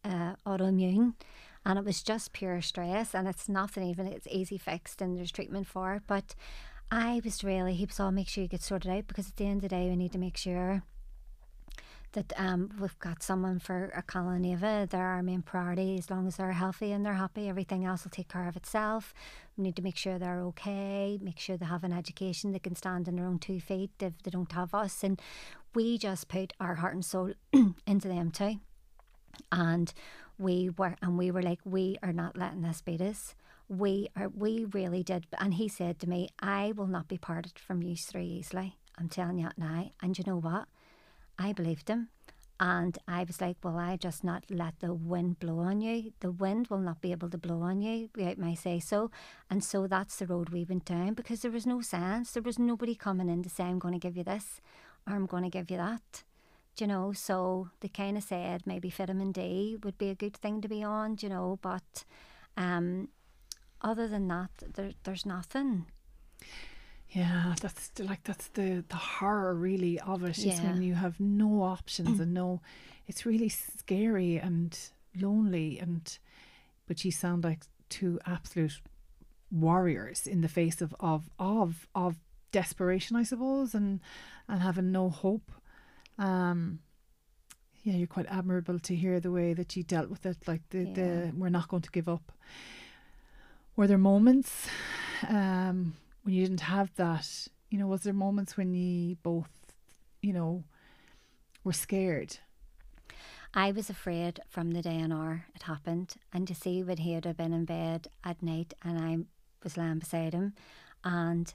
a autoimmune and it was just pure stress and it's nothing even it's easy fixed and there's treatment for it but I was really, he was all make sure you get sorted out because at the end of the day, we need to make sure that um, we've got someone for a Connell Eva. They're our main priority. As long as they're healthy and they're happy, everything else will take care of itself. We need to make sure they're okay, make sure they have an education, they can stand on their own two feet if they don't have us. And we just put our heart and soul into them too. And we were, and we were like, we are not letting this beat us. We are, we really did. And he said to me, I will not be parted from you three easily. I'm telling you that now. And you know what? I believed him. And I was like, well, I just not let the wind blow on you. The wind will not be able to blow on you without my say so. And so that's the road we went down because there was no sense. There was nobody coming in to say, I'm going to give you this or I'm going to give you that. Do you know, so they kind of said maybe vitamin D would be a good thing to be on, you know, but um, other than that, there, there's nothing. Yeah, that's like that's the the horror really of it. Yeah. Is when you have no options and no, it's really scary and lonely and, but you sound like two absolute warriors in the face of of of of desperation, I suppose, and and having no hope. Um, yeah, you're quite admirable to hear the way that you dealt with it. Like the yeah. the we're not going to give up. Were there moments? Um, when you didn't have that, you know, was there moments when you both, you know, were scared? I was afraid from the day and hour it happened. And to see when he had been in bed at night and I was lying beside him and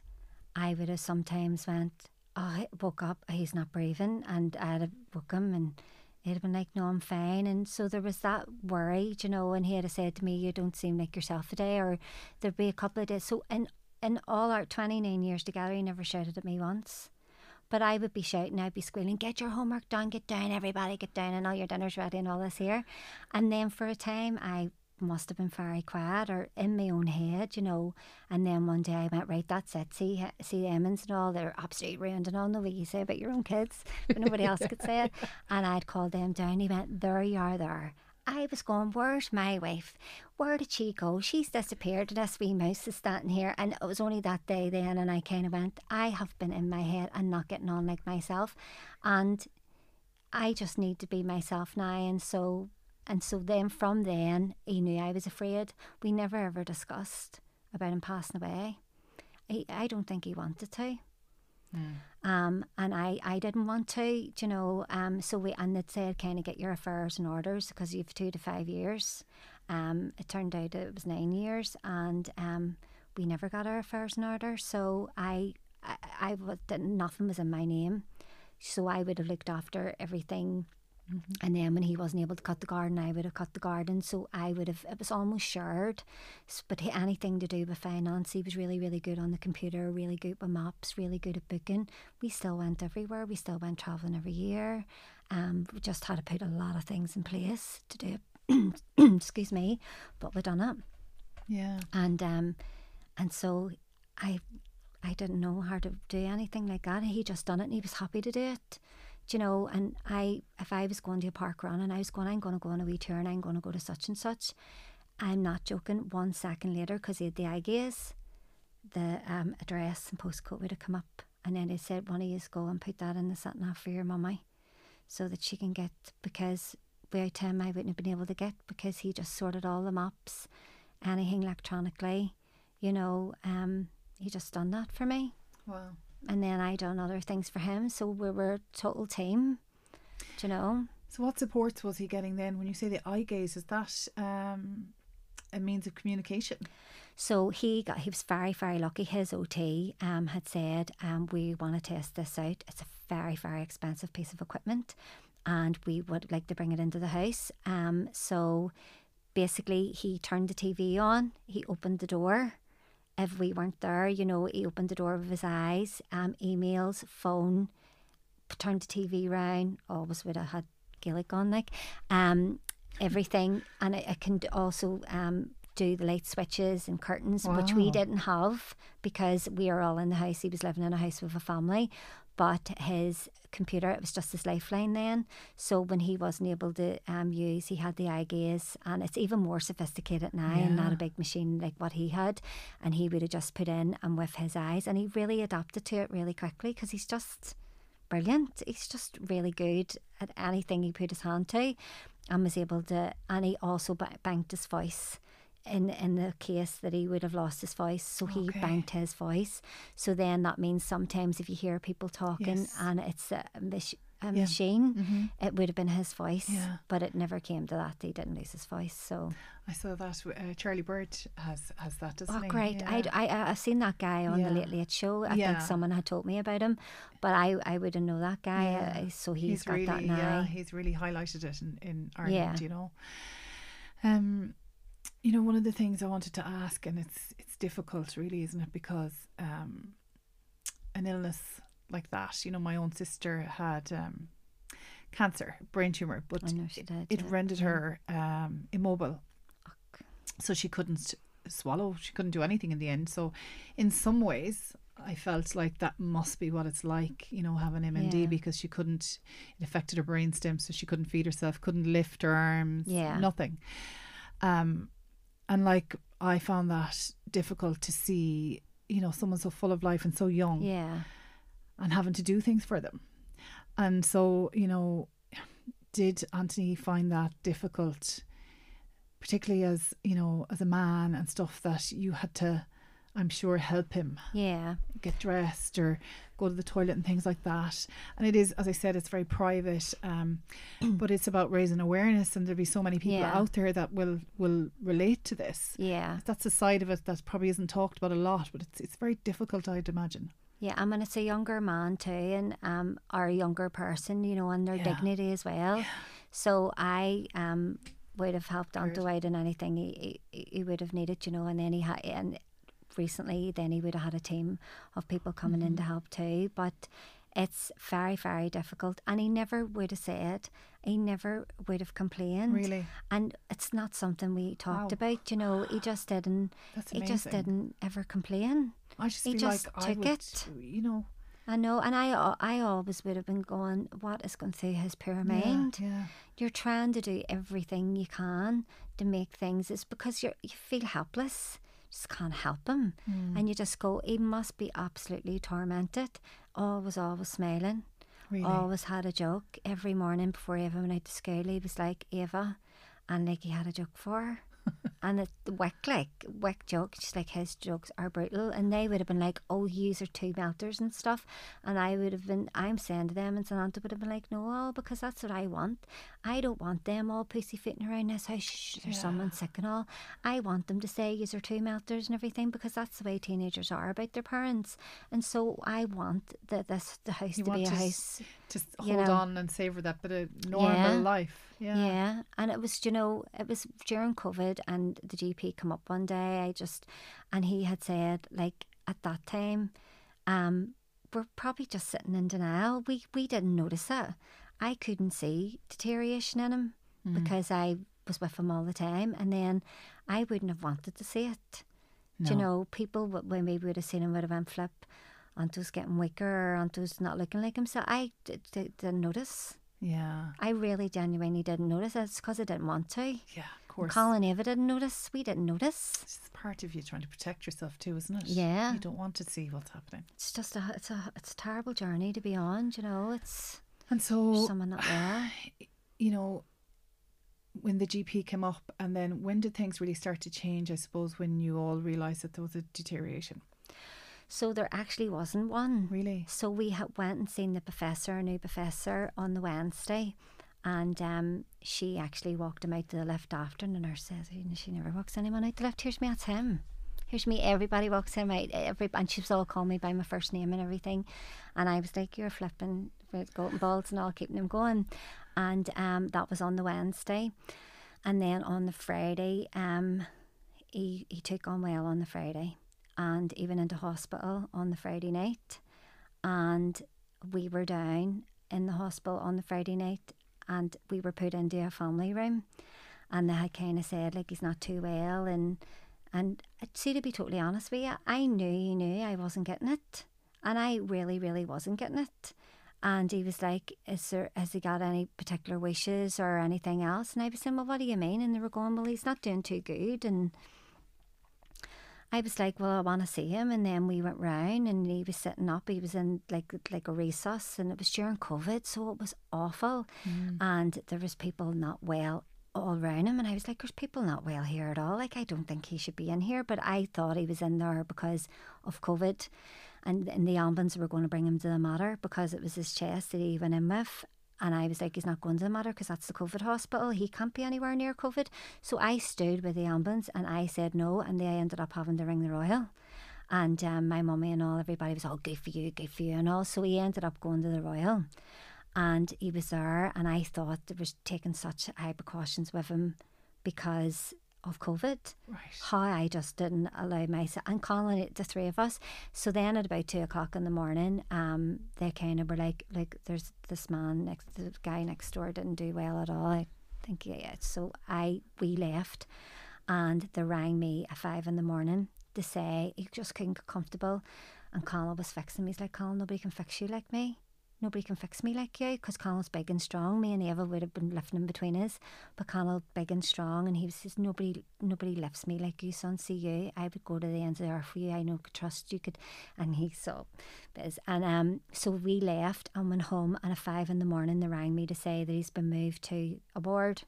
I would have sometimes went, Oh, I woke up, he's not breathing and I'd have woke him and he'd been like, No, I'm fine and so there was that worry, you know, and he had said to me, You don't seem like yourself today or there'd be a couple of days so in in all our 29 years together, he never shouted at me once. But I would be shouting, I'd be squealing, get your homework done, get down, everybody get down, and all your dinner's ready and all this here. And then for a time, I must have been very quiet or in my own head, you know. And then one day I went, right, that's it. See, see Emmons and all, they're absolutely ruined and all the way you say about your own kids, but nobody else could say it. And I'd called them down. He went, there you are, there. I was going, Where's my wife? Where did she go? She's disappeared. And this wee mouse is standing here. And it was only that day then, and I kind of went, I have been in my head and not getting on like myself. And I just need to be myself now. And so, and so then from then, he knew I was afraid. We never ever discussed about him passing away. I, I don't think he wanted to. Mm. Um, and I, I didn't want to, you know. Um, so we and it said kind of get your affairs in orders because you've two to five years. Um, it turned out it was nine years, and um, we never got our affairs in order. So I, I, I, I nothing was in my name, so I would have looked after everything Mm-hmm. And then when he wasn't able to cut the garden, I would have cut the garden. So I would have, it was almost shared. But anything to do with finance, he was really, really good on the computer, really good with maps, really good at booking. We still went everywhere. We still went travelling every year. Um, we just had to put a lot of things in place to do it. Excuse me. But we done it. Yeah. And, um, and so I, I didn't know how to do anything like that. He just done it and he was happy to do it you know, and I, if I was going to a park run and I was going, I'm going to go on a wee tour and I'm going to go to such and such, I'm not joking. One second later, because he had the gaze, the um, address and postcode would have come up. And then he said, one of you go and put that in the sat nav for your mummy so that she can get, because without him I wouldn't have been able to get because he just sorted all the maps, anything electronically, you know, um, he just done that for me. Wow and then I done other things for him. So we were a total team. Do you know? So what supports was he getting then? When you say the eye gaze, is that um, a means of communication? So he got he was very very lucky. His OT um, had said, um, "We want to test this out. It's a very very expensive piece of equipment, and we would like to bring it into the house." Um, so basically, he turned the TV on. He opened the door if we weren't there, you know, he opened the door with his eyes, um, emails, phone, turned the TV round, always would have had Gaelic on, like, um, everything. And I, it can also um, do the light switches and curtains, wow. which we didn't have because we are all in the house. He was living in a house with a family but his computer it was just his lifeline then so when he wasn't able to um, use he had the eye gaze and it's even more sophisticated now yeah. and not a big machine like what he had and he would have just put in and with his eyes and he really adapted to it really quickly because he's just brilliant. He's just really good at anything he put his hand to, and was able to. And he also ba- banked his voice. In, in the case that he would have lost his voice, so he Okay. banked his voice. So then that means sometimes if you hear people talking Yes. and it's a, mach- a Yeah. machine, Mhm. it would have been his voice. Yeah. But it never came to that. He didn't lose his voice. So I saw that uh, Charlie Bird has has that, doesn't Oh, he? great! Yeah. I I I've seen that guy on the Late Late Show. I think someone had told me about him, but I I wouldn't know that guy. Uh, so he's got really, that now. Yeah, he's really highlighted it in, in Ireland, you know. Um, you know, one of the things I wanted to ask, and it's it's difficult, really, isn't it? Because um, an illness like that, you know, my own sister had um, cancer, brain tumor, but I know she it, did, it yeah. rendered her um, immobile, so she couldn't swallow. She couldn't do anything in the end. So, in some ways, I felt like that must be what it's like, you know, having MND Yeah. because she couldn't. It affected her brainstem, so she couldn't feed herself, couldn't lift her arms, Yeah. nothing. Um, and like I found that difficult to see, you know, someone so full of life and so young Yeah, and having to do things for them. And so, you know, did Anthony find that difficult, particularly as, you know, as a man and stuff that you had to, I'm sure, help him yeah, get dressed or go to the toilet and things like that. And it is, as I said, it's very private, um, but it's about raising awareness. And there'll be so many people Yeah. out there that will will relate to this. yeah, That's a side of it that probably isn't talked about a lot, but it's it's very difficult, I'd imagine. yeah. I mean, it's a younger man too, and um, or a younger person, you know, and their Yeah. dignity as well. So I um would have helped Good. out in anything he, he he would have needed, you know, and then he had and recently then he would have had a team of people coming in to Mm-hmm. help too, but. It's very, very difficult, and he never would have said. He never would have complained. Really? and it's not something we talked Wow. about. You know, he just didn't. He just didn't ever complain. I just He feel just like I took would, it. you know, I know, and I, I always would have been going, "What is going through his poor mind?" Yeah, yeah. You're trying to do everything you can to make things. It's because you're you feel helpless. Just can't help him, Hmm. and you just go. He must be absolutely tormented. Always, always smiling. Really? Always had a joke every morning before he ever went out to school. He was like Eva, and like he had a joke for her. And it wick like wick jokes, just like his jokes are brutal. And they would have been like, "Oh, yous are two melters and stuff." And I would have been, I'm saying to them, and Samantha would have been like, "No, all because that's what I want. I don't want them all pussyfooting around this house. Shh, there's someone sick and all. I want them to say yous are two melters and everything because that's the way teenagers are about their parents. And so I want the this the house You to be a s- house." Just you hold know. on and savor that bit of normal Yeah. life. Yeah. Yeah. and it was, you know, it was during COVID, and the GP come up one day. I just, and he had said, like at that time, um, we're probably just sitting in denial. We we didn't notice it. I couldn't see deterioration in him because I was with him all the time, and then I wouldn't have wanted to see it. Do you know, people when we would have seen him would have been flip. Anto's getting weaker, Anto's not looking like himself. I d- d- didn't notice. Yeah. I really genuinely didn't notice. It's because I didn't want to. Yeah, of course. Connell Eva didn't notice. We didn't notice. It's part of you trying to protect yourself too, isn't it? Yeah. You don't want to see what's happening. It's just a it's a it's a terrible journey to be on. You know, it's And so, someone not there. you know, when the GP came up, and then when did things really start to change? I suppose when you all realised that there was a deterioration. So there actually wasn't one. Really? So we had went and seen the professor, a new professor, on the Wednesday, and um, she actually walked him out to the lift after, and the nurse says, she never walks anyone out the lift. Here's me, that's him. Here's me. Everybody walks him out. Every and she was all calling me by my first name and everything, and I was like, "You're flipping with golden balls and all, keeping him going." And um, that was on the Wednesday, and then on the Friday, um, he he took on well on the Friday, and even into hospital on the Friday night. And we were down in the hospital on the Friday night and we were put into a family room. And they had kind of said like he's not too well and and uh, see to be totally honest with you I knew he knew I wasn't getting it. And I really really wasn't getting it. And he was like is there has he got any particular wishes or anything else? And I was saying well what do you mean? And they were going well he's not doing too good and I was like, well, I want to see him, and then we went round, and he was sitting up. He was in like like a recess and it was during COVID, so it was awful, Mm. and there was people not well all around him, and I was like, there's people not well here at all. Like, I don't think he should be in here, but I thought he was in there because of COVID, and in the ambulance were going to bring him to the Mater because it was his chest that he went in with. And I was like, he's not going to the Mater because that's the COVID hospital. He can't be anywhere near COVID. So I stood with the ambulance and I said no. And they ended up having to ring the Royal. And um, my mummy and all, everybody was all good for you, good for you, and all. So he ended up going to the Royal. And he was there. And I thought they was taking such high precautions with him because of COVID Right. how I just didn't allow myself and calling it the three of us. So then at about two o'clock in the morning, um, they kind of were like, like there's this man next, the guy next door didn't do well at all. I think yeah. So I we left, and they rang me at five in the morning to say he just couldn't get comfortable, and Connell was fixing me. He's like, Connell, nobody can fix you like me. Nobody can fix me like you because Connell's big and strong. Me and Eva would have been lifting him between us, but Connell big and strong, and he just nobody. Nobody lifts me like you, son. See you. I would go to the ends of the earth for you. I know could trust you could, and he so, biz. and um. So we left and went home, and at five in the morning they rang me to say that he's been moved to a ward.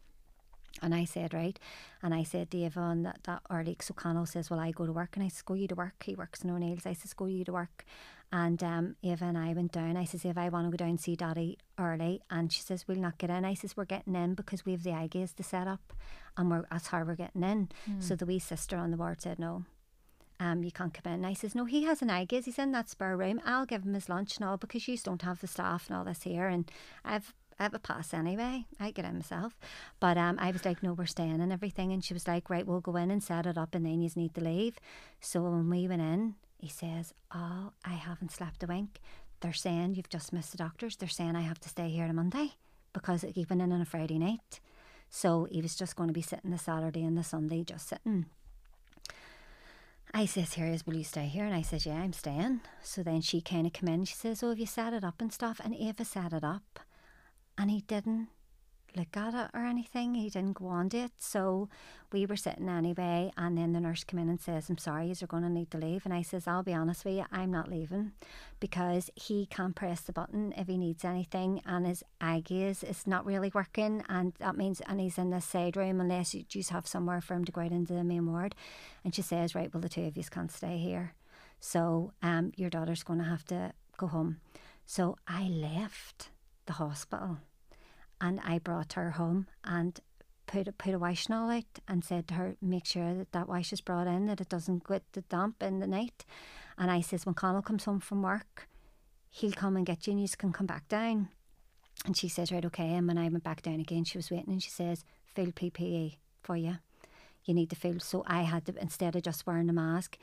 And I said, right. And I said to Eva that, that early, so Connell says, well, I go to work. And I says, go you to work. He works in O'Neill's. I says, go you to work. And um, Eva and I went down. I says, Eva, I want to go down and see Daddy early. And she says, we'll not get in. I says, we're getting in because we have the eye gaze to set up. And we're, that's how we're getting in. So the wee sister on the ward said, no. Um, you can't come in. I says, no, he has an eye gaze. He's in that spare room. I'll give him his lunch and all because you don't have the staff and all this here. And I've have a pass anyway. I get in myself. But um, I was like, no, we're staying and everything. And she was like, right, we'll go in and set it up and then you need to leave. So when we went in, he says, oh, I haven't slept a wink. They're saying you've just missed the doctors. They're saying I have to stay here on Monday because he went in on a Friday night. So he was just going to be sitting the Saturday and the Sunday, just sitting. I says, here is, will you stay here? And I says, yeah, I'm staying. So then she kind of come in. She says, oh, have you set it up and stuff? And Eva set it up and he didn't look at it or anything. He didn't go on to it. So we were sitting anyway, and then the nurse came in and says, I'm sorry, you're going to need to leave. And I says, I'll be honest with you, I'm not leaving because he can't press the button if he needs anything, and his eye gaze is not really working. And that means, and he's in the side room unless you just have somewhere for him to go out into the main ward. And she says, Right, well, the two of you can't stay here. So um, your daughter's going to have to go home. So I left the hospital and I brought her home and put a, put a wash all out and said to her, make sure that that wash is brought in, that it doesn't get the damp in the night. And I says, when Connell comes home from work, he'll come and get you and you can come back down. And she says, right, okay. And when I went back down again, she was waiting and she says, fill PPE for you. You need to fill. So I had to, instead of just wearing a mask,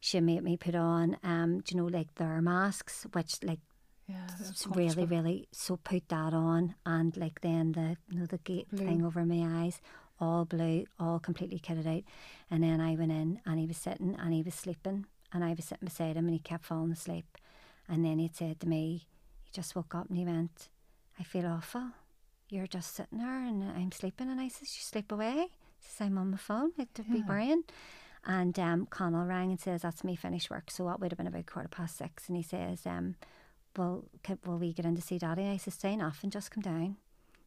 she made me put on, um, you know, like their masks, which like Yeah. it's really, really. So put that on, and like then the you know the gate thing over my eyes, all blue, all completely kitted out. And then I went in, and he was sitting, and he was sleeping, and I was sitting beside him, and he kept falling asleep. And then he said to me, he just woke up and he went, "I feel awful. You're just sitting there, and I'm sleeping." And I says, "You sleep away." He says, "I'm on my phone. I don't be Yeah. worrying." And um, Connell rang and says, "That's me finished work." So what would have been about quarter past six. And he says, um, well, can, will we get in to see Daddy? I said, say nothing, just come down.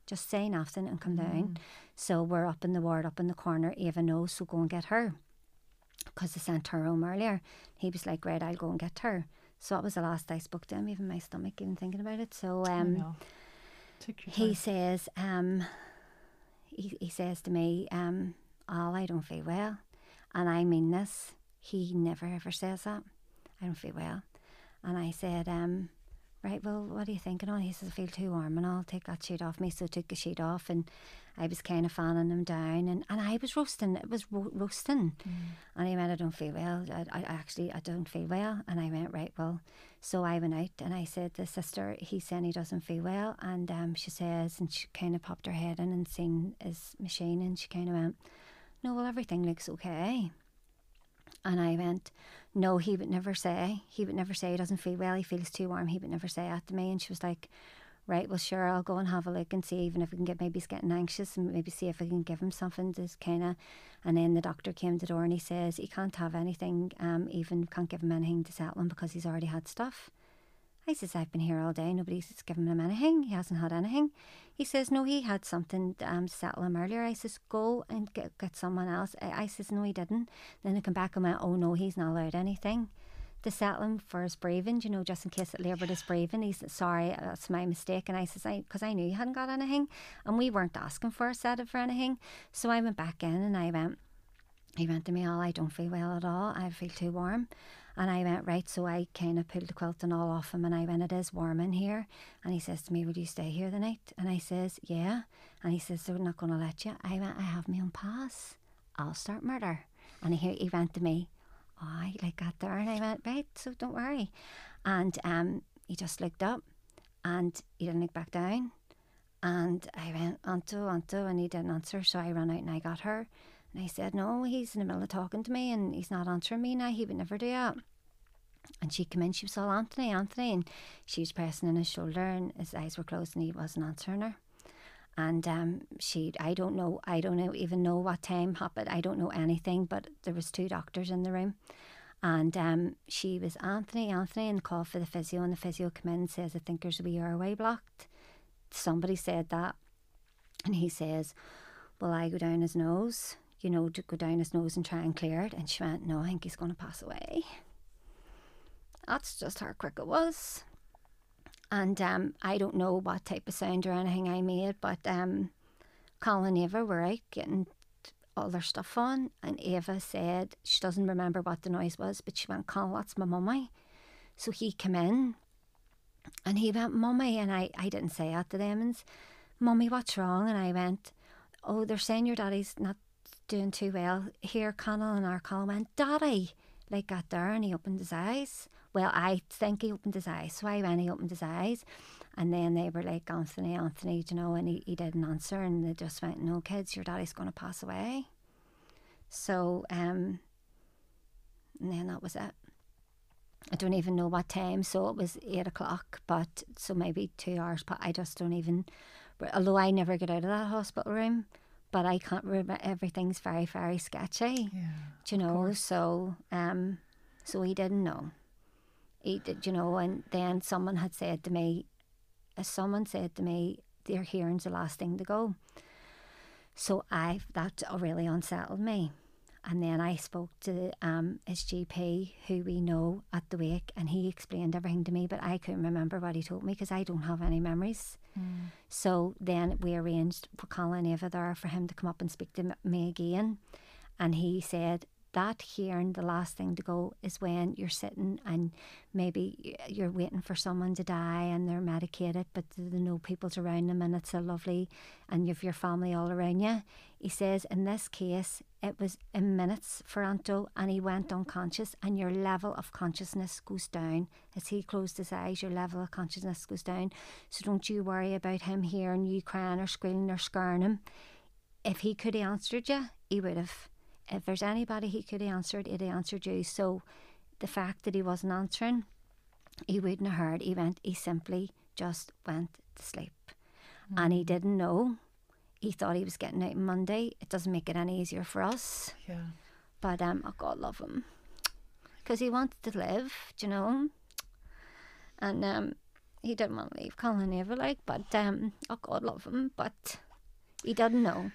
Just say nothing and come down. So we're up in the ward, up in the corner. Eva knows, so go and get her. Because they sent her home earlier. He was like, right, I'll go and get her. So that was the last I spoke to him, even my stomach, even thinking about it. So um, know. Take your he says, um, he, he says to me, um, oh, I don't feel well. And I mean this. He never ever says that. I don't feel well. And I said, um, right, well, what are you thinking on? He says, I feel too warm and I'll take that sheet off me. So I took the sheet off and I was kind of fanning him down and, and I was roasting. It was ro- roasting. And he went, I don't feel well. I, I actually, I don't feel well. And I went, right, well. So I went out and I said to the sister, he's saying he doesn't feel well. And um, she says, and she kind of popped her head in and seen his machine and she kind of went, no, well, everything looks okay. And I went, no, he would never say. He would never say he doesn't feel well. He feels too warm. He would never say that to me. And she was like, right, well, sure, I'll go and have a look and see even if we can get maybe he's getting anxious and maybe see if I can give him something to kind of. And then the doctor came to the door and he says he can't have anything, um, even can't give him anything to settle him because he's already had stuff. I says, I've been here all day. Nobody's given him anything. He hasn't had anything. He says, no, he had something um, to settle him earlier. I says, go and get, get someone else. I, I says, no, he didn't. Then I come back and went, oh, no, he's not allowed anything to settle him for his breathing, you know, just in case it laboured his breathing. He sorry, that's my mistake. And I says, I, because I knew he hadn't got anything and we weren't asking for a sedative for anything. So I went back in and I went, he went to me, all, I don't feel well at all. I feel too warm. And I went, right, so I kind of pulled the quilt and all off him and I went, it is warm in here. And he says to me, would you stay here the night? And I says, yeah. And he says, they're not going to let you. I went, I have my own pass. I'll start murder. And he, he went to me, I like that there. And I went, right, so don't worry. And um, he just looked up and he didn't look back down. And I went, Anto, Anto, and he didn't answer. So I ran out and I got her. And I said, no, he's in the middle of talking to me and he's not answering me now. He would never do that. And she came in, she was all Anthony, Anthony, and she was pressing on his shoulder and his eyes were closed and he wasn't answering her. And um, she, I don't know, I don't know, even know what time happened. I don't know anything, but there was two doctors in the room. And um, she was Anthony, Anthony, and called for the physio. And the physio came in and says, I think there's a wee airway blocked. Somebody said that. And he says, Well, I go down his nose you know, to go down his nose and try and clear it. And she went, No, I think he's going to pass away. That's just how quick it was. And um, I don't know what type of sound or anything I made, but um, Connell and Eva were out getting all their stuff on. And Eva said she doesn't remember what the noise was, but she went, Connell, that's my mummy. So he came in and he went, Mummy. And I, I didn't say that to them. And, Mummy, what's wrong? And I went, Oh, they're saying your daddy's not doing too well. Here, Connell and our Connell went, Daddy, like got there and he opened his eyes. Well, I think he opened his eyes. So I went, he opened his eyes. And then they were like, Anthony, Anthony, you know, and he, he didn't answer. And they just went, No, kids, your daddy's going to pass away. So, um, and then that was it. I don't even know what time. So it was eight o'clock, but so maybe two hours, but I just don't even, although I never get out of that hospital room but I can't remember. Everything's very, very sketchy. Yeah, do you know? So, um, so he didn't know. He did, you know. And then someone had said to me, uh, someone said to me, "Their hearing's the last thing to go." So I that really unsettled me. And then I spoke to um, his GP, who we know at the wake, and he explained everything to me, but I couldn't remember what he told me because I don't have any memories. Mm. So then we arranged for Connell Eva there for him to come up and speak to me again. And he said, that hearing the last thing to go is when you're sitting and maybe you're waiting for someone to die and they're medicated but the no people's around them and it's a lovely and you've your family all around you. He says in this case it was in minutes for Anto and he went unconscious and your level of consciousness goes down. As he closed his eyes your level of consciousness goes down. So don't you worry about him hearing you crying or squealing or scaring him. If he could have answered you he would have if there's anybody he could have answered, he'd answered you. So the fact that he wasn't answering, he wouldn't have heard. He went, he simply just went to sleep. Mm. And he didn't know. He thought he was getting out Monday. It doesn't make it any easier for us. Yeah. But um, oh God love him. Because he wanted to live, do you know? And um, he didn't want to leave Connell Eva, like, but um, oh God love him. But he didn't know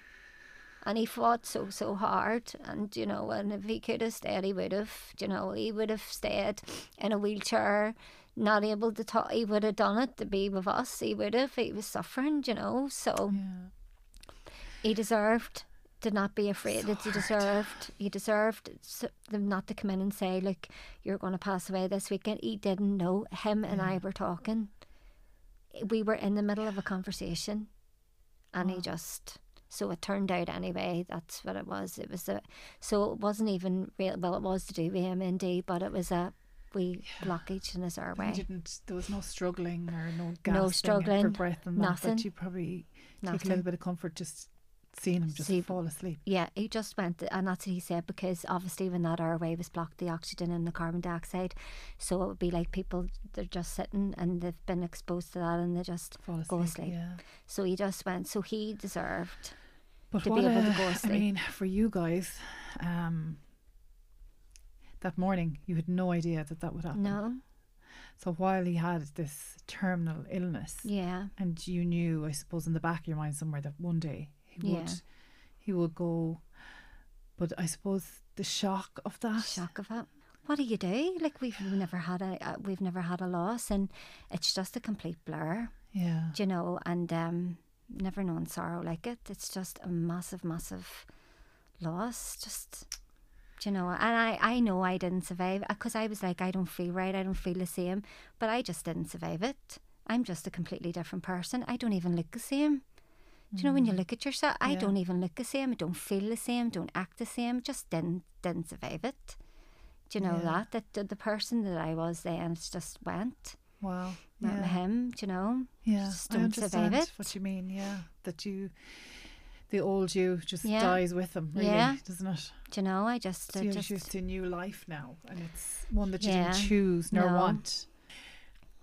and he fought so so hard. And you know and if he could have stayed he would have you know he would have stayed in a wheelchair not able to talk. He would have done it to be with us. He would have. He was suffering you know. So yeah. he deserved to not be afraid. So that he deserved he deserved them not to come in and say look you're going to pass away this weekend. He didn't know. Him yeah. and I were talking. We were in the middle of a conversation and oh. he just so it turned out anyway. That's what it was. It was a so it wasn't even real. Well, it was to do with MND, but it was a we yeah. blockage in his airway. didn't. There was no struggling or no gasping no struggling, for breath and nothing. That, but you probably nothing. take a little bit of comfort just seeing him just See- fall asleep. Yeah, he just went, and that's what he said because obviously when that airway was blocked, the oxygen and the carbon dioxide, so it would be like people they're just sitting and they've been exposed to that and they just Fall asleep. go asleep. Yeah. So he just went. So he deserved. But to be able to a- go I mean, for you guys, um, that morning you had no idea that that would happen. No, So while he had this terminal illness, yeah, and you knew, I suppose, in the back of your mind somewhere that one day he Yeah. would, he would go. But I suppose the shock of that. shock of it. What do you do? Like we've never had a uh, we've never had a loss, and it's just a complete blur. Yeah. do you know, and um, never known sorrow like it. It's just a massive, massive loss. Just, do you know, and I, I know I didn't survive because I was like, I don't feel right, I don't feel the same, but I just didn't survive it. I'm just a completely different person. I don't even look the same. Do you know when you mm-hmm. look at yourself? I Yeah. don't even look the same. I don't feel the same. Don't act the same. Just didn't didn't survive it. Do you know Yeah. that that the, person that I was then it's just went. Wow. Went Yeah. him. Do you know? Yeah. just I don't survive understand it. what you mean. Yeah. That you, the old you, just Yeah. dies with them. Really, Yeah. doesn't it? Do you know? I just, So I you're just a new life now, and it's one that you didn't choose nor No. want.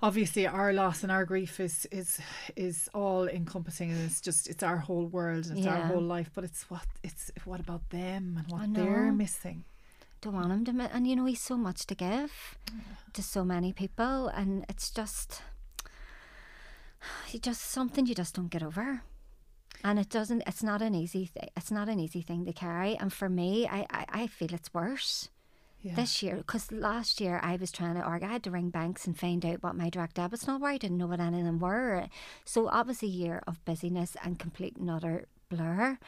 Obviously, our loss and our grief is is is all encompassing, and it's just it's our whole world, and it's our whole life. But it's what it's what about them and what they're missing. don't want him to. And you know, he's so much to give to so many people, and it's just, you just something you just don't get over. And it doesn't. It's not an easy. thing it's not an easy thing to carry. And for me, I, I, I feel it's worse. Yeah. this year because last year I was trying to argue. I had to ring banks and find out what my direct debits not were. I didn't know what any of them were. So that was a year of busyness and complete and utter blur.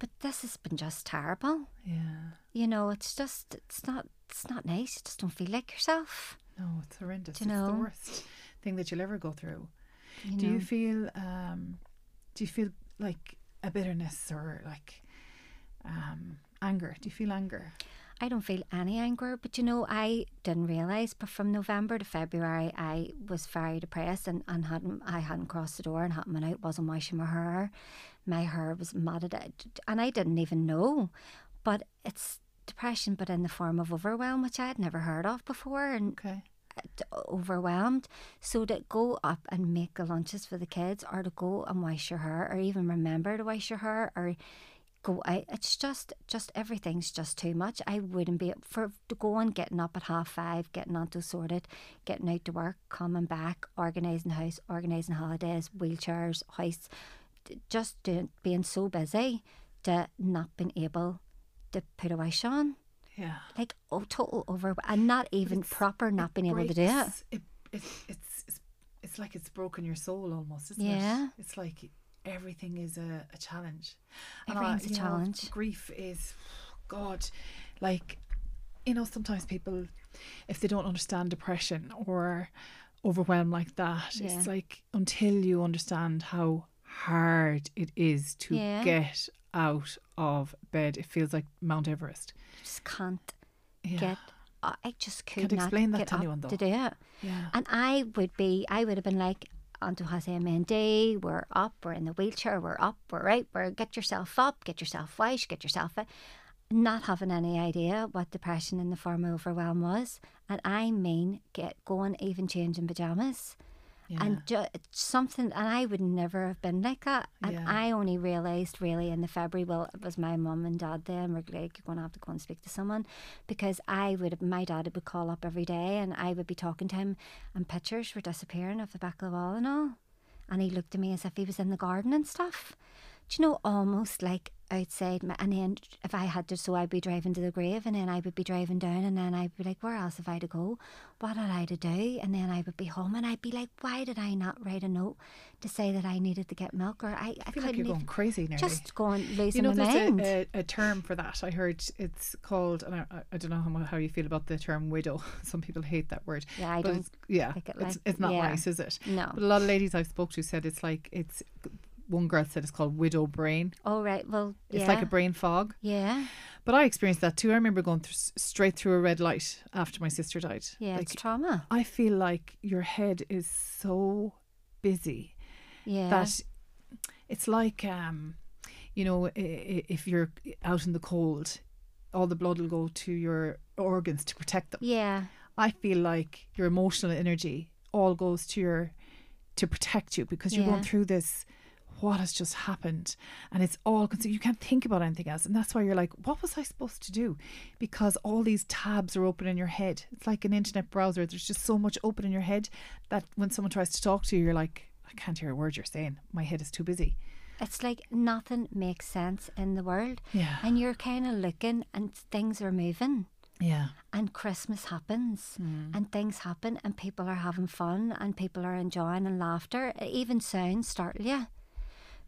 But this has been just terrible. yeah. You know, it's just it's not it's not nice. You just don't feel like yourself. No, it's horrendous. Do you it's the worst thing that you'll ever go through. You do know? you feel um do you feel like a bitterness or like um anger? Do you feel anger? I don't feel any anger, but you know, I didn't realise. But from November to February, I was very depressed and, and hadn't I hadn't crossed the door and hadn't been out, wasn't washing my hair. My hair was matted, out, and I didn't even know. But it's depression, but in the form of overwhelm, which I had never heard of before, and Okay. overwhelmed. So to go up and make the lunches for the kids, or to go and wash your hair, or even remember to wash your hair, or go out, it's just just everything's just too much. I wouldn't be for to go on getting up at half five, getting onto sorted, getting out to work, coming back, organising the house, organising holidays, wheelchairs, house, just doing, being so busy to not being able to put a wash on. Yeah. Like oh, total over and not even it's- proper not being able to do it. breaks- It, it, it's, it's, it's like it's broken your soul almost, isn't Yeah. it? It's like everything is a, a challenge. Everything's a you know, challenge. grief is, God, like, you know, sometimes people, if they don't understand depression or overwhelm like that, Yeah. it's like until you understand how hard it is to Yeah. get out of bed, it feels like Mount Everest. You just can't Yeah. get. I I just could Can't not explain that get to anyone, to do it. Yeah. And I would be, I would have been like, Has MND, we're up, we're in the wheelchair, we're up, we're out, we're get yourself up, get yourself washed, get yourself out. Not having any idea what depression in the form of overwhelm was. And I mean, get going, even changing pajamas. Yeah. And something, and I would never have been like that. And Yeah. I only realised really in the February, well, it was my mum and dad then were like, you're going to have to go and speak to someone. Because I would, my dad would call up every day and I would be talking to him, and pictures were disappearing off the back of the wall and all. And he looked at me as if he was in the garden and stuff. Do you know, almost like outside. My, and then if I had to, so I'd be driving to the grave, and then I would be driving down, and then I'd be like, where else have I to go? What had I to do? And then I would be home, and I'd be like, why did I not write a note to say that I needed to get milk? Or I, I, I feel like you're going crazy nearly. just going losing you know, my there's mind. a, a, a term for that. I heard it's called, and I, I- don't know how, how you feel about the term widow. Some people hate that word. Yeah, I but don't it's, yeah, like it's, it's not yeah. nice, is it? no. But a lot of ladies I've spoke to said it's like it's. One girl said it's called widow brain. Oh right, well, It's like a brain fog. yeah, But I experienced that too. I remember going through, straight through a red light after my sister died. yeah. Like, it's trauma. I feel like your head is so busy Yeah, that it's like um you know, if you're out in the cold, all the blood will go to your organs to protect them. Yeah. I feel like your emotional energy all goes to your to protect you because you're yeah. going through this what has just happened and it's all you can't think about anything else and that's why you're like what was i supposed to do because all these tabs are open in your head it's like an internet browser there's just so much open in your head that when someone tries to talk to you you're like i can't hear a word you're saying my head is too busy it's like nothing makes sense in the world. Yeah. And you're kind of looking and things are moving. Yeah. And Christmas happens mm. and things happen and people are having fun and people are enjoying and laughter. Even sounds startle you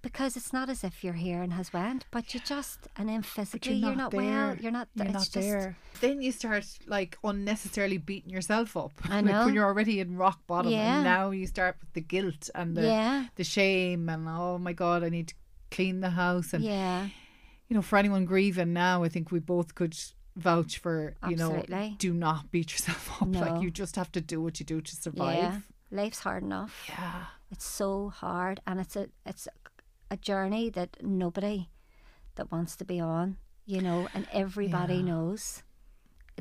because it's not as if you're here and has went, but you just and then physically you're, you're, not, not well. You're not. You're not just, there. Then you start like unnecessarily beating yourself up. I know. like when you're already in rock bottom, yeah. and now you start with the guilt and the yeah. the shame and oh my god, I need to clean the house and yeah. You know, for anyone grieving now, I think we both could vouch for you Absolutely. know do not beat yourself up no. like you just have to do what you do to survive yeah. life's hard enough yeah it's so hard and it's a it's a journey that nobody that wants to be on, you know, and everybody yeah. knows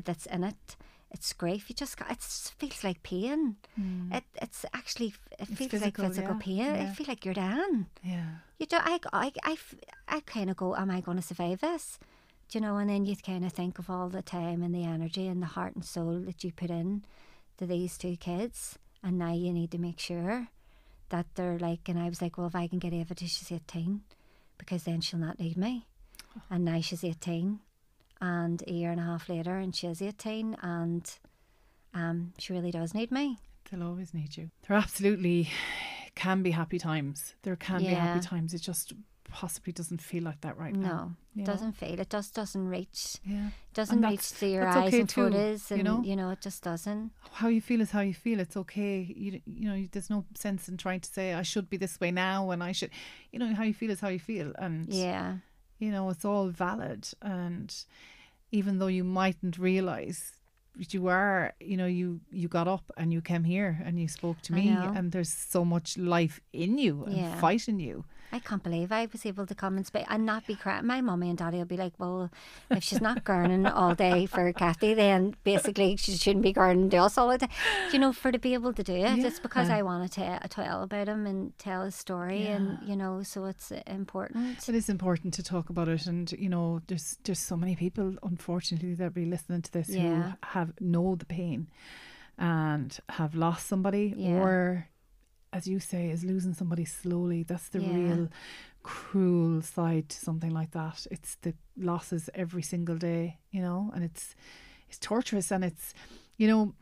that's in it. It's grief. You just got. It feels like pain. Mm. It it's actually it feels physical, like physical yeah. pain. Yeah. I feel like you're down. Yeah. You do. I I I, I kind of go. Am I going to survive this? Do you know? And then you kind of think of all the time and the energy and the heart and soul that you put in to these two kids, and now you need to make sure that they're like, and I was like, well, if I can get Eva to she's 18, because then she'll not need me. And now she's 18, and a year and a half later, and she's 18, and um, she really does need me. They'll always need you. There absolutely can be happy times. There can Yeah. be happy times. It just possibly doesn't feel like that right now. No, know? doesn't feel. It just doesn't reach. Yeah. Doesn't And reach to your eyes okay and too, photos, you and know? you know it just doesn't. How you feel is how you feel. It's okay. You you know, there's no sense in trying to say I should be this way now and I should. You know, how you feel is how you feel, and Yeah, you know it's all valid. And even though you mightn't realize you are, you know, you you got up and you came here and you spoke to me, and there's so much life in you and Yeah. fight in you. I can't believe I was able to come and speak and not be crying. My mummy and daddy will be like, well, if she's not gurning all day for Kathie, then basically she shouldn't be gurning to us all the time. You know, for to be able to do it, it's because I want to tell, tell about him and tell his story, and you know, so it's important. It is important to talk about it, and you know, there's there's so many people, unfortunately, that be listening to this Yeah. who have know the pain and have lost somebody, Yeah. or as you say, is losing somebody slowly. That's the Yeah. real cruel side to something like that. It's the losses every single day, you know, and it's it's torturous, and it's you know.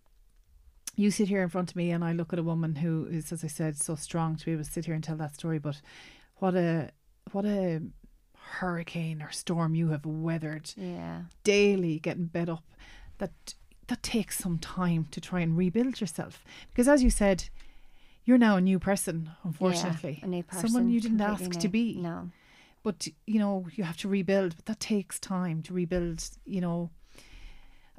You sit here in front of me, and I look at a woman who is, as I said, so strong to be able to sit here and tell that story. But what a what a hurricane or storm you have weathered Yeah, daily getting bed up that that takes some time to try and rebuild yourself because as you said you're now a new person unfortunately. Yeah, a new person, someone you didn't ask new. to be. No, but you know you have to rebuild. But that takes time to rebuild you know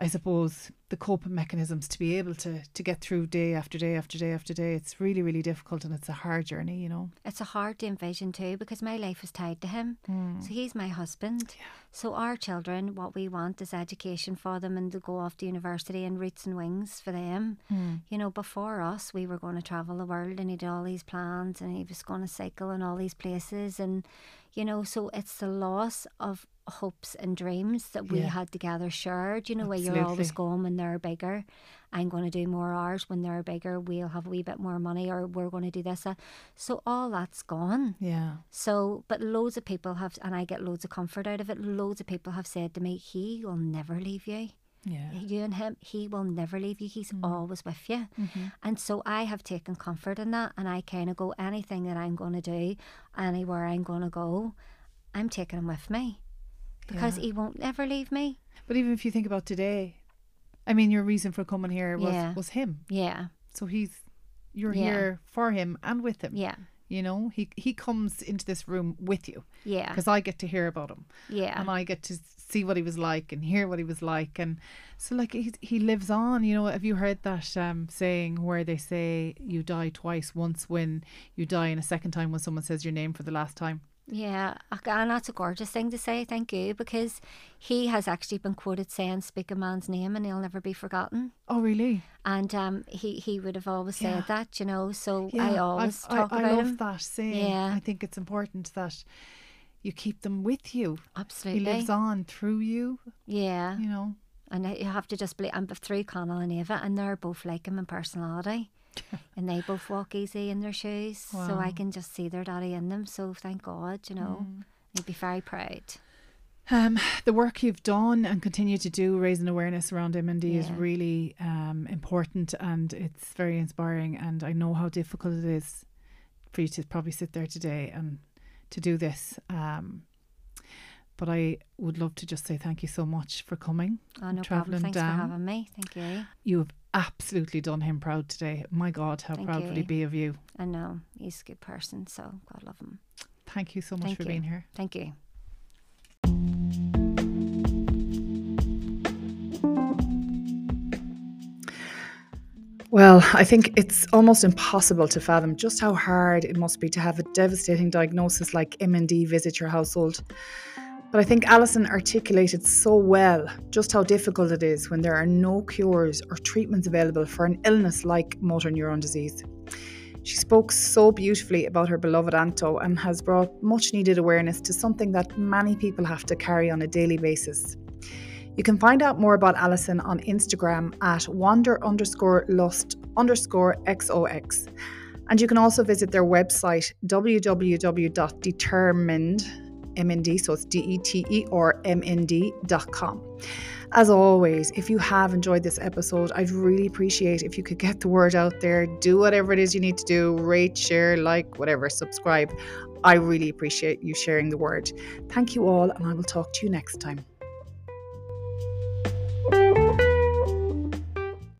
i suppose the coping mechanisms to be able to to get through day after day after day after day it's really really difficult and it's a hard journey you know it's a hard to envision too because my life is tied to him. Hmm. So he's my husband. So our children, what we want is education for them and to go off to university and roots and wings for them. Hmm. You know, before us, we were going to travel the world and he did all these plans and he was going to cycle in all these places and, you know, so it's the loss of hopes and dreams that we Yeah. had together shared. You know, where you're always going when they're bigger. I'm going to do more hours when they're bigger. We'll have a wee bit more money, or we're going to do this. Uh, so all that's gone. yeah So, but loads of people have, and I get loads of comfort out of it. Loads of people have said to me, "He will never leave you. Yeah You and him, he will never leave you. He's mm. always with you." Mm-hmm. And so I have taken comfort in that, and I kind of go anything that I'm going to do, anywhere I'm going to go, I'm taking him with me because Yeah. he won't ever leave me. But even if you think about today, I mean, your reason for coming here was Yeah. was him. Yeah, So he's you're Yeah. here for him and with him. yeah, You know, he he comes into this room with you yeah, because I get to hear about him yeah. and I get to see what he was like and hear what he was like and so like he he lives on. You know, have you heard that um, saying where they say you die twice, once when you die and a second time when someone says your name for the last time? Yeah, and that's a gorgeous thing to say. Thank you, because he has actually been quoted saying, "Speak a man's name, and he'll never be forgotten." Oh, really? And um, he he would have always said Yeah. that, you know. So Yeah, I always I, talk I, about I love him. that saying. Yeah. I think it's important that you keep them with you. Absolutely. He lives on through you. Yeah, You know. and you have to just believe. I'm through Connell and Eva, and they're both like him in personality. and they both walk easy in their shoes, so I can just see their daddy in them. So thank God, you know, Mm. he'd be very proud. Um, the work you've done and continue to do, raising awareness around MND, is really um, important and it's very inspiring. And I know how difficult it is for you to probably sit there today and to do this. Um, but I would love to just say thank you so much for coming. Oh no problem. Travelling Thanks down. for having me. Thank you. You have absolutely done him proud today. My God, how Thank proud would he be of you? I know he's a good person, so God love him. Thank you so much Thank for you. being here. Thank you. Well, I think it's almost impossible to fathom just how hard it must be to have a devastating diagnosis like MND visit your household. But I think Alison articulated so well just how difficult it is when there are no cures or treatments available for an illness like motor neurone disease. She spoke so beautifully about her beloved Anto and has brought much needed awareness to something that many people have to carry on a daily basis. You can find out more about Alison on Instagram at wander underscore lust underscore xox. And you can also visit their website www.determined MND. So it's D E T E or MND.com. As always, if you have enjoyed this episode, I'd really appreciate if you could get the word out there, do whatever it is you need to do, rate, share, like, whatever, subscribe. I really appreciate you sharing the word. Thank you all, and I will talk to you next time.